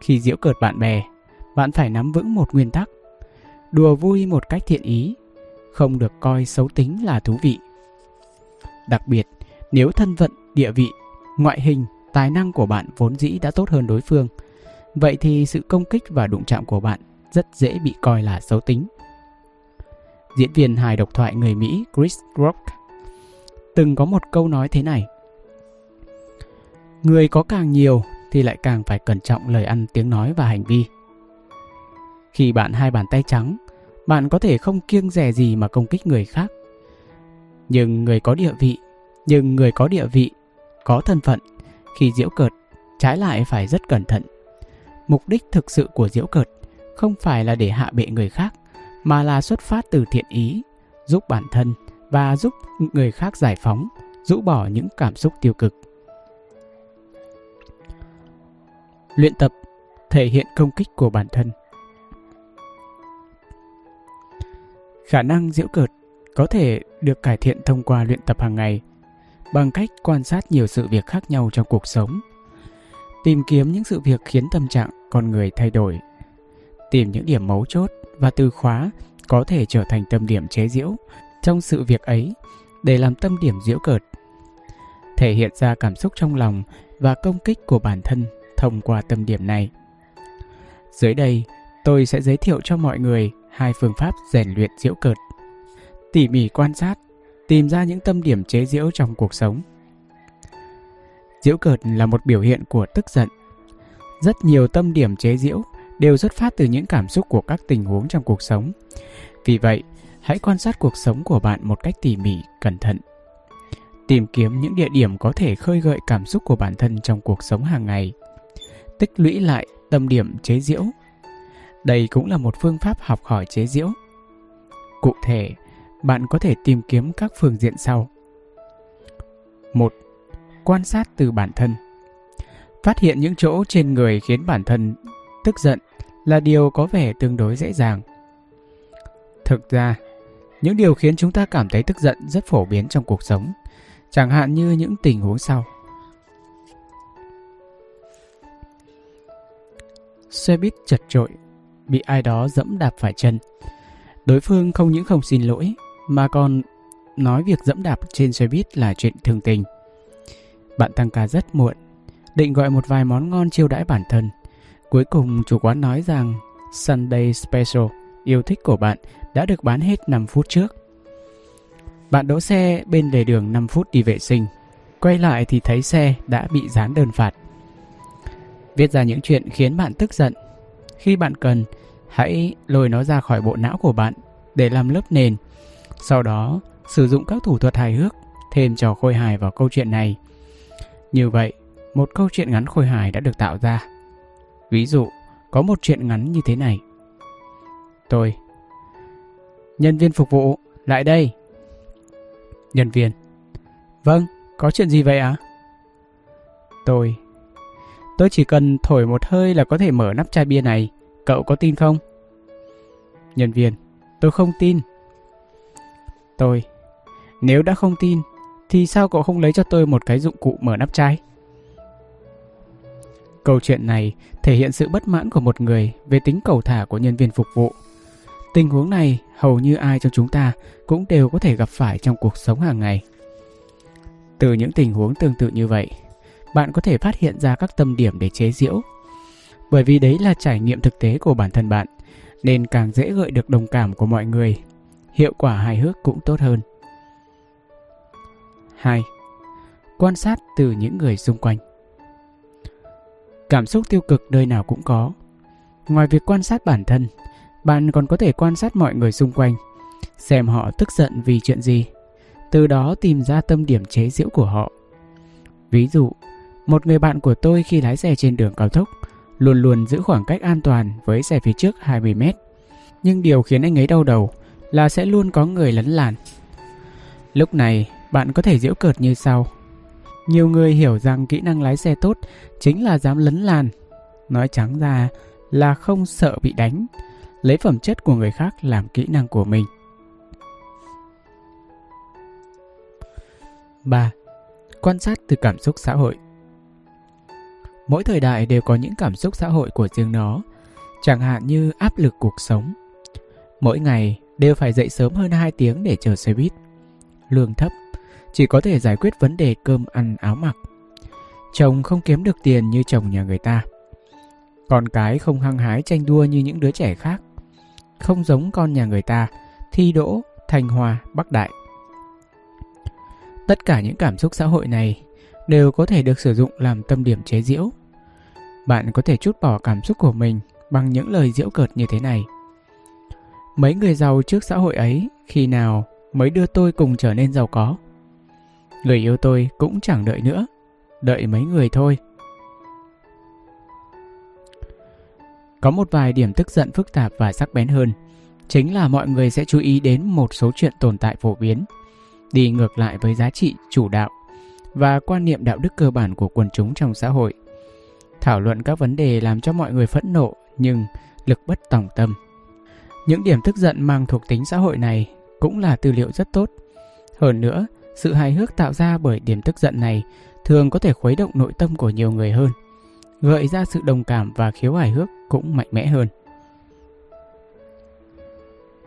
khi giễu cợt bạn bè, bạn phải nắm vững một nguyên tắc. Đùa vui một cách thiện ý, không được coi xấu tính là thú vị. Đặc biệt, nếu thân vận, địa vị, ngoại hình, tài năng của bạn vốn dĩ đã tốt hơn đối phương, vậy thì sự công kích và đụng chạm của bạn rất dễ bị coi là xấu tính. Diễn viên hài độc thoại người Mỹ Chris Rock từng có một câu nói thế này. Người có càng nhiều thì lại càng phải cẩn trọng lời ăn tiếng nói và hành vi. Khi bạn hai bàn tay trắng, bạn có thể không kiêng dè gì mà công kích người khác. Nhưng người có địa vị, nhưng người có địa vị, có thân phận, khi diễu cợt, trái lại phải rất cẩn thận. Mục đích thực sự của diễu cợt không phải là để hạ bệ người khác, mà là xuất phát từ thiện ý, giúp bản thân và giúp người khác giải phóng, rũ bỏ những cảm xúc tiêu cực. Luyện tập thể hiện công kích của bản thân. Khả năng diễu cợt có thể được cải thiện thông qua luyện tập hàng ngày bằng cách quan sát nhiều sự việc khác nhau trong cuộc sống, tìm kiếm những sự việc khiến tâm trạng con người thay đổi, tìm những điểm mấu chốt và từ khóa có thể trở thành tâm điểm chế giễu trong sự việc ấy để làm tâm điểm diễu cợt thể hiện ra cảm xúc trong lòng và công kích của bản thân thông qua tâm điểm này. Dưới đây tôi sẽ giới thiệu cho mọi người hai phương pháp rèn luyện diễu cợt. Tỉ mỉ quan sát tìm ra những tâm điểm chế giễu trong cuộc sống. Diễu cợt là một biểu hiện của tức giận. Rất nhiều tâm điểm chế giễu đều xuất phát từ những cảm xúc của các tình huống trong cuộc sống. Vì vậy, hãy quan sát cuộc sống của bạn một cách tỉ mỉ, cẩn thận. Tìm kiếm những địa điểm có thể khơi gợi cảm xúc của bản thân trong cuộc sống hàng ngày. Tích lũy lại tâm điểm chế giễu. Đây cũng là một phương pháp học hỏi chế giễu. Cụ thể bạn có thể tìm kiếm các phương diện sau. Một, quan sát từ bản thân. Phát hiện những chỗ trên người khiến bản thân tức giận là điều có vẻ tương đối dễ dàng. Thực ra, những điều khiến chúng ta cảm thấy tức giận rất phổ biến trong cuộc sống, chẳng hạn như những tình huống sau. Xe buýt chật trội, bị ai đó dẫm đạp phải chân. Đối phương không những không xin lỗi mà còn nói việc dẫm đạp trên xe buýt là chuyện thường tình. Bạn tăng ca rất muộn, định gọi một vài món ngon chiêu đãi bản thân. Cuối cùng chủ quán nói rằng sunday special, yêu thích của bạn, đã được bán hết 5 phút trước. Bạn đỗ xe bên lề đường 5 phút đi vệ sinh, quay lại thì thấy xe đã bị dán đơn phạt. Viết ra những chuyện khiến bạn tức giận. Khi bạn cần, hãy lôi nó ra khỏi bộ não của bạn để làm lớp nền sau đó, sử dụng các thủ thuật hài hước, thêm trò khôi hài vào câu chuyện này như vậy, một câu chuyện ngắn khôi hài đã được tạo ra ví dụ, có một chuyện ngắn như thế này tôi, nhân viên phục vụ, lại đây nhân viên vâng có chuyện gì vậy ạ à? tôi Tôi chỉ cần thổi một hơi là có thể mở nắp chai bia này. Cậu có tin không? Nhân viên. Tôi không tin. Tôi. Nếu đã không tin, thì sao cậu không lấy cho tôi một cái dụng cụ mở nắp chai? Câu chuyện này thể hiện sự bất mãn của một người về tính cầu thả của nhân viên phục vụ. Tình huống này hầu như ai trong chúng ta cũng đều có thể gặp phải trong cuộc sống hàng ngày. Từ những tình huống tương tự như vậy, bạn có thể phát hiện ra các tâm điểm để chế giễu. Bởi vì đấy là trải nghiệm thực tế của bản thân bạn, nên càng dễ gợi được đồng cảm của mọi người. Hiệu quả hài hước cũng tốt hơn. 2. Quan sát từ những người xung quanh. Cảm xúc tiêu cực nơi nào cũng có. Ngoài việc quan sát bản thân, bạn còn có thể quan sát mọi người xung quanh, xem họ tức giận vì chuyện gì, từ đó tìm ra tâm điểm chế giễu của họ. Ví dụ, một người bạn của tôi khi lái xe trên đường cao tốc luôn luôn giữ khoảng cách an toàn với xe phía trước 20 mét. Nhưng điều khiến anh ấy đau đầu là sẽ luôn có người lấn làn. Lúc này, bạn có thể giễu cợt như sau. Nhiều người hiểu rằng kỹ năng lái xe tốt chính là dám lấn làn. Nói trắng ra là không sợ bị đánh, lấy phẩm chất của người khác làm kỹ năng của mình. 3. Quan sát từ cảm xúc xã hội Mỗi thời đại đều có những cảm xúc xã hội của riêng nó, chẳng hạn như áp lực cuộc sống. Mỗi ngày đều phải dậy sớm hơn 2 tiếng để chờ xe buýt. Lương thấp, chỉ có thể giải quyết vấn đề cơm ăn áo mặc. Chồng không kiếm được tiền như chồng nhà người ta. Con cái không hăng hái tranh đua như những đứa trẻ khác. Không giống con nhà người ta, thi đỗ, thành hòa, bắc đại. Tất cả những cảm xúc xã hội này đều có thể được sử dụng làm tâm điểm chế giễu. Bạn có thể chút bỏ cảm xúc của mình bằng những lời giễu cợt như thế này. Mấy người giàu trước xã hội ấy khi nào mới đưa tôi cùng trở nên giàu có? Người yêu tôi cũng chẳng đợi nữa, đợi mấy người thôi. Có một vài điểm tức giận phức tạp và sắc bén hơn, chính là mọi người sẽ chú ý đến một số chuyện tồn tại phổ biến, đi ngược lại với giá trị chủ đạo và quan niệm đạo đức cơ bản của quần chúng trong xã hội. Thảo luận các vấn đề làm cho mọi người phẫn nộ nhưng lực bất tòng tâm. Những điểm tức giận mang thuộc tính xã hội này cũng là tư liệu rất tốt. Hơn nữa, sự hài hước tạo ra bởi điểm tức giận này thường có thể khuấy động nội tâm của nhiều người hơn, gợi ra sự đồng cảm và khiếu hài hước cũng mạnh mẽ hơn.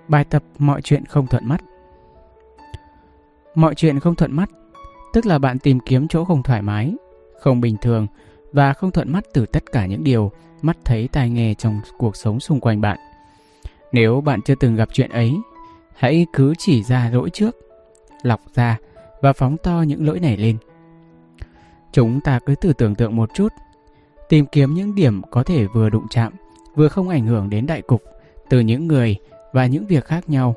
Bài tập mọi chuyện không thuận mắt Mọi chuyện không thuận mắt tức là bạn tìm kiếm chỗ không thoải mái, không bình thường và không thuận mắt từ tất cả những điều mắt thấy tai nghe trong cuộc sống xung quanh bạn. Nếu bạn chưa từng gặp chuyện ấy, hãy cứ chỉ ra lỗi trước, lọc ra và phóng to những lỗi này lên. Chúng ta cứ thử tưởng tượng một chút, tìm kiếm những điểm có thể vừa đụng chạm, vừa không ảnh hưởng đến đại cục từ những người và những việc khác nhau.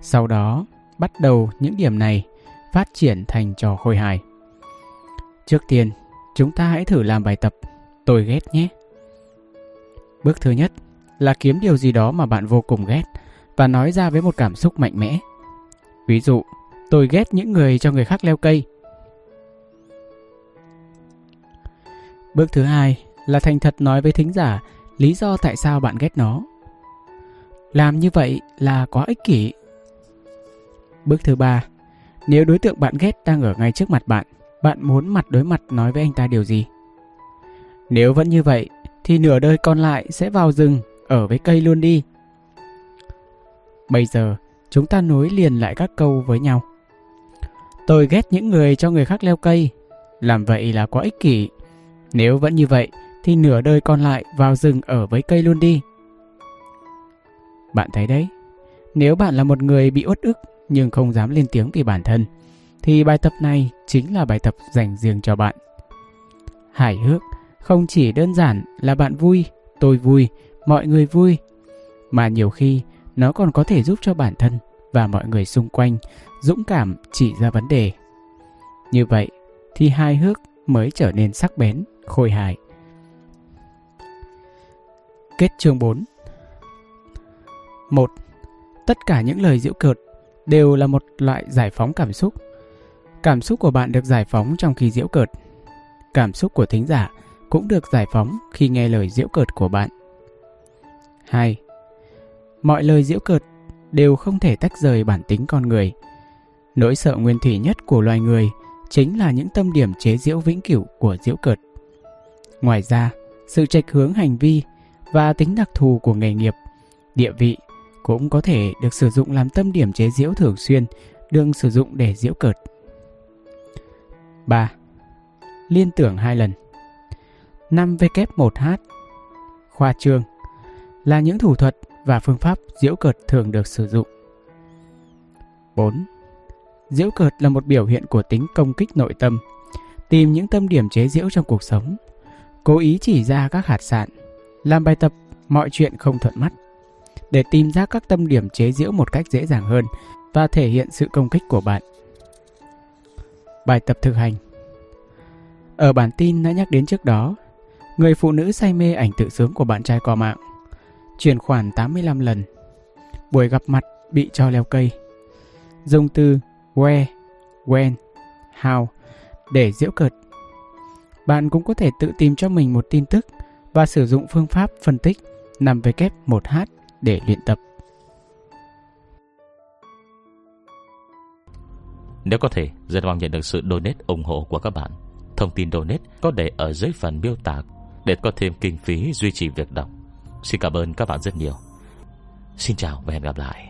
Sau đó, bắt đầu những điểm này phát triển thành trò khôi hài. Trước tiên, chúng ta hãy thử làm bài tập tôi ghét nhé. Bước thứ nhất là kiếm điều gì đó mà bạn vô cùng ghét và nói ra với một cảm xúc mạnh mẽ. Ví dụ, tôi ghét những người cho người khác leo cây. Bước thứ hai là thành thật nói với thính giả lý do tại sao bạn ghét nó. Làm như vậy là quá ích kỷ. Bước thứ ba nếu đối tượng bạn ghét đang ở ngay trước mặt bạn, bạn muốn mặt đối mặt nói với anh ta điều gì? Nếu vẫn như vậy, thì nửa đời còn lại sẽ vào rừng, ở với cây luôn đi. Bây giờ, chúng ta nối liền lại các câu với nhau. Tôi ghét những người cho người khác leo cây. Làm vậy là quá ích kỷ. Nếu vẫn như vậy, thì nửa đời còn lại vào rừng ở với cây luôn đi. Bạn thấy đấy, nếu bạn là một người bị uất ức nhưng không dám lên tiếng vì bản thân, thì bài tập này chính là bài tập dành riêng cho bạn. Hài hước không chỉ đơn giản là bạn vui, tôi vui, mọi người vui, mà nhiều khi nó còn có thể giúp cho bản thân và mọi người xung quanh dũng cảm chỉ ra vấn đề. Như vậy thì hài hước mới trở nên sắc bén, khôi hài. Kết chương 4 1. Tất cả những lời giễu cợt đều là một loại giải phóng cảm xúc. Cảm xúc của bạn được giải phóng trong khi giễu cợt. Cảm xúc của thính giả cũng được giải phóng khi nghe lời giễu cợt của bạn. 2. Mọi lời giễu cợt đều không thể tách rời bản tính con người. Nỗi sợ nguyên thủy nhất của loài người chính là những tâm điểm chế giễu vĩnh cửu của giễu cợt. Ngoài ra, sự trạch hướng hành vi và tính đặc thù của nghề nghiệp, địa vị cũng có thể được sử dụng làm tâm điểm chế giễu thường xuyên, đương sử dụng để giễu cợt. 3. Liên tưởng hai lần 5W1H Khoa trương là những thủ thuật và phương pháp diễu cợt thường được sử dụng. 4. Diễu cợt là một biểu hiện của tính công kích nội tâm, tìm những tâm điểm chế diễu trong cuộc sống, cố ý chỉ ra các hạt sạn, làm bài tập mọi chuyện không thuận mắt, để tìm ra các tâm điểm chế diễu một cách dễ dàng hơn và thể hiện sự công kích của bạn. Bài tập thực hành Ở bản tin đã nhắc đến trước đó, người phụ nữ say mê ảnh tự sướng của bạn trai qua mạng, chuyển khoản 85 lần, buổi gặp mặt bị cho leo cây, dùng từ where, when, how để giễu cợt. Bạn cũng có thể tự tìm cho mình một tin tức và sử dụng phương pháp phân tích nằm về kép 1H để luyện tập. Nếu có thể, rất mong nhận được sự donate ủng hộ của các bạn. Thông tin donate có để ở dưới phần miêu tả để có thêm kinh phí duy trì việc đọc. Xin cảm ơn các bạn rất nhiều. Xin chào và hẹn gặp lại.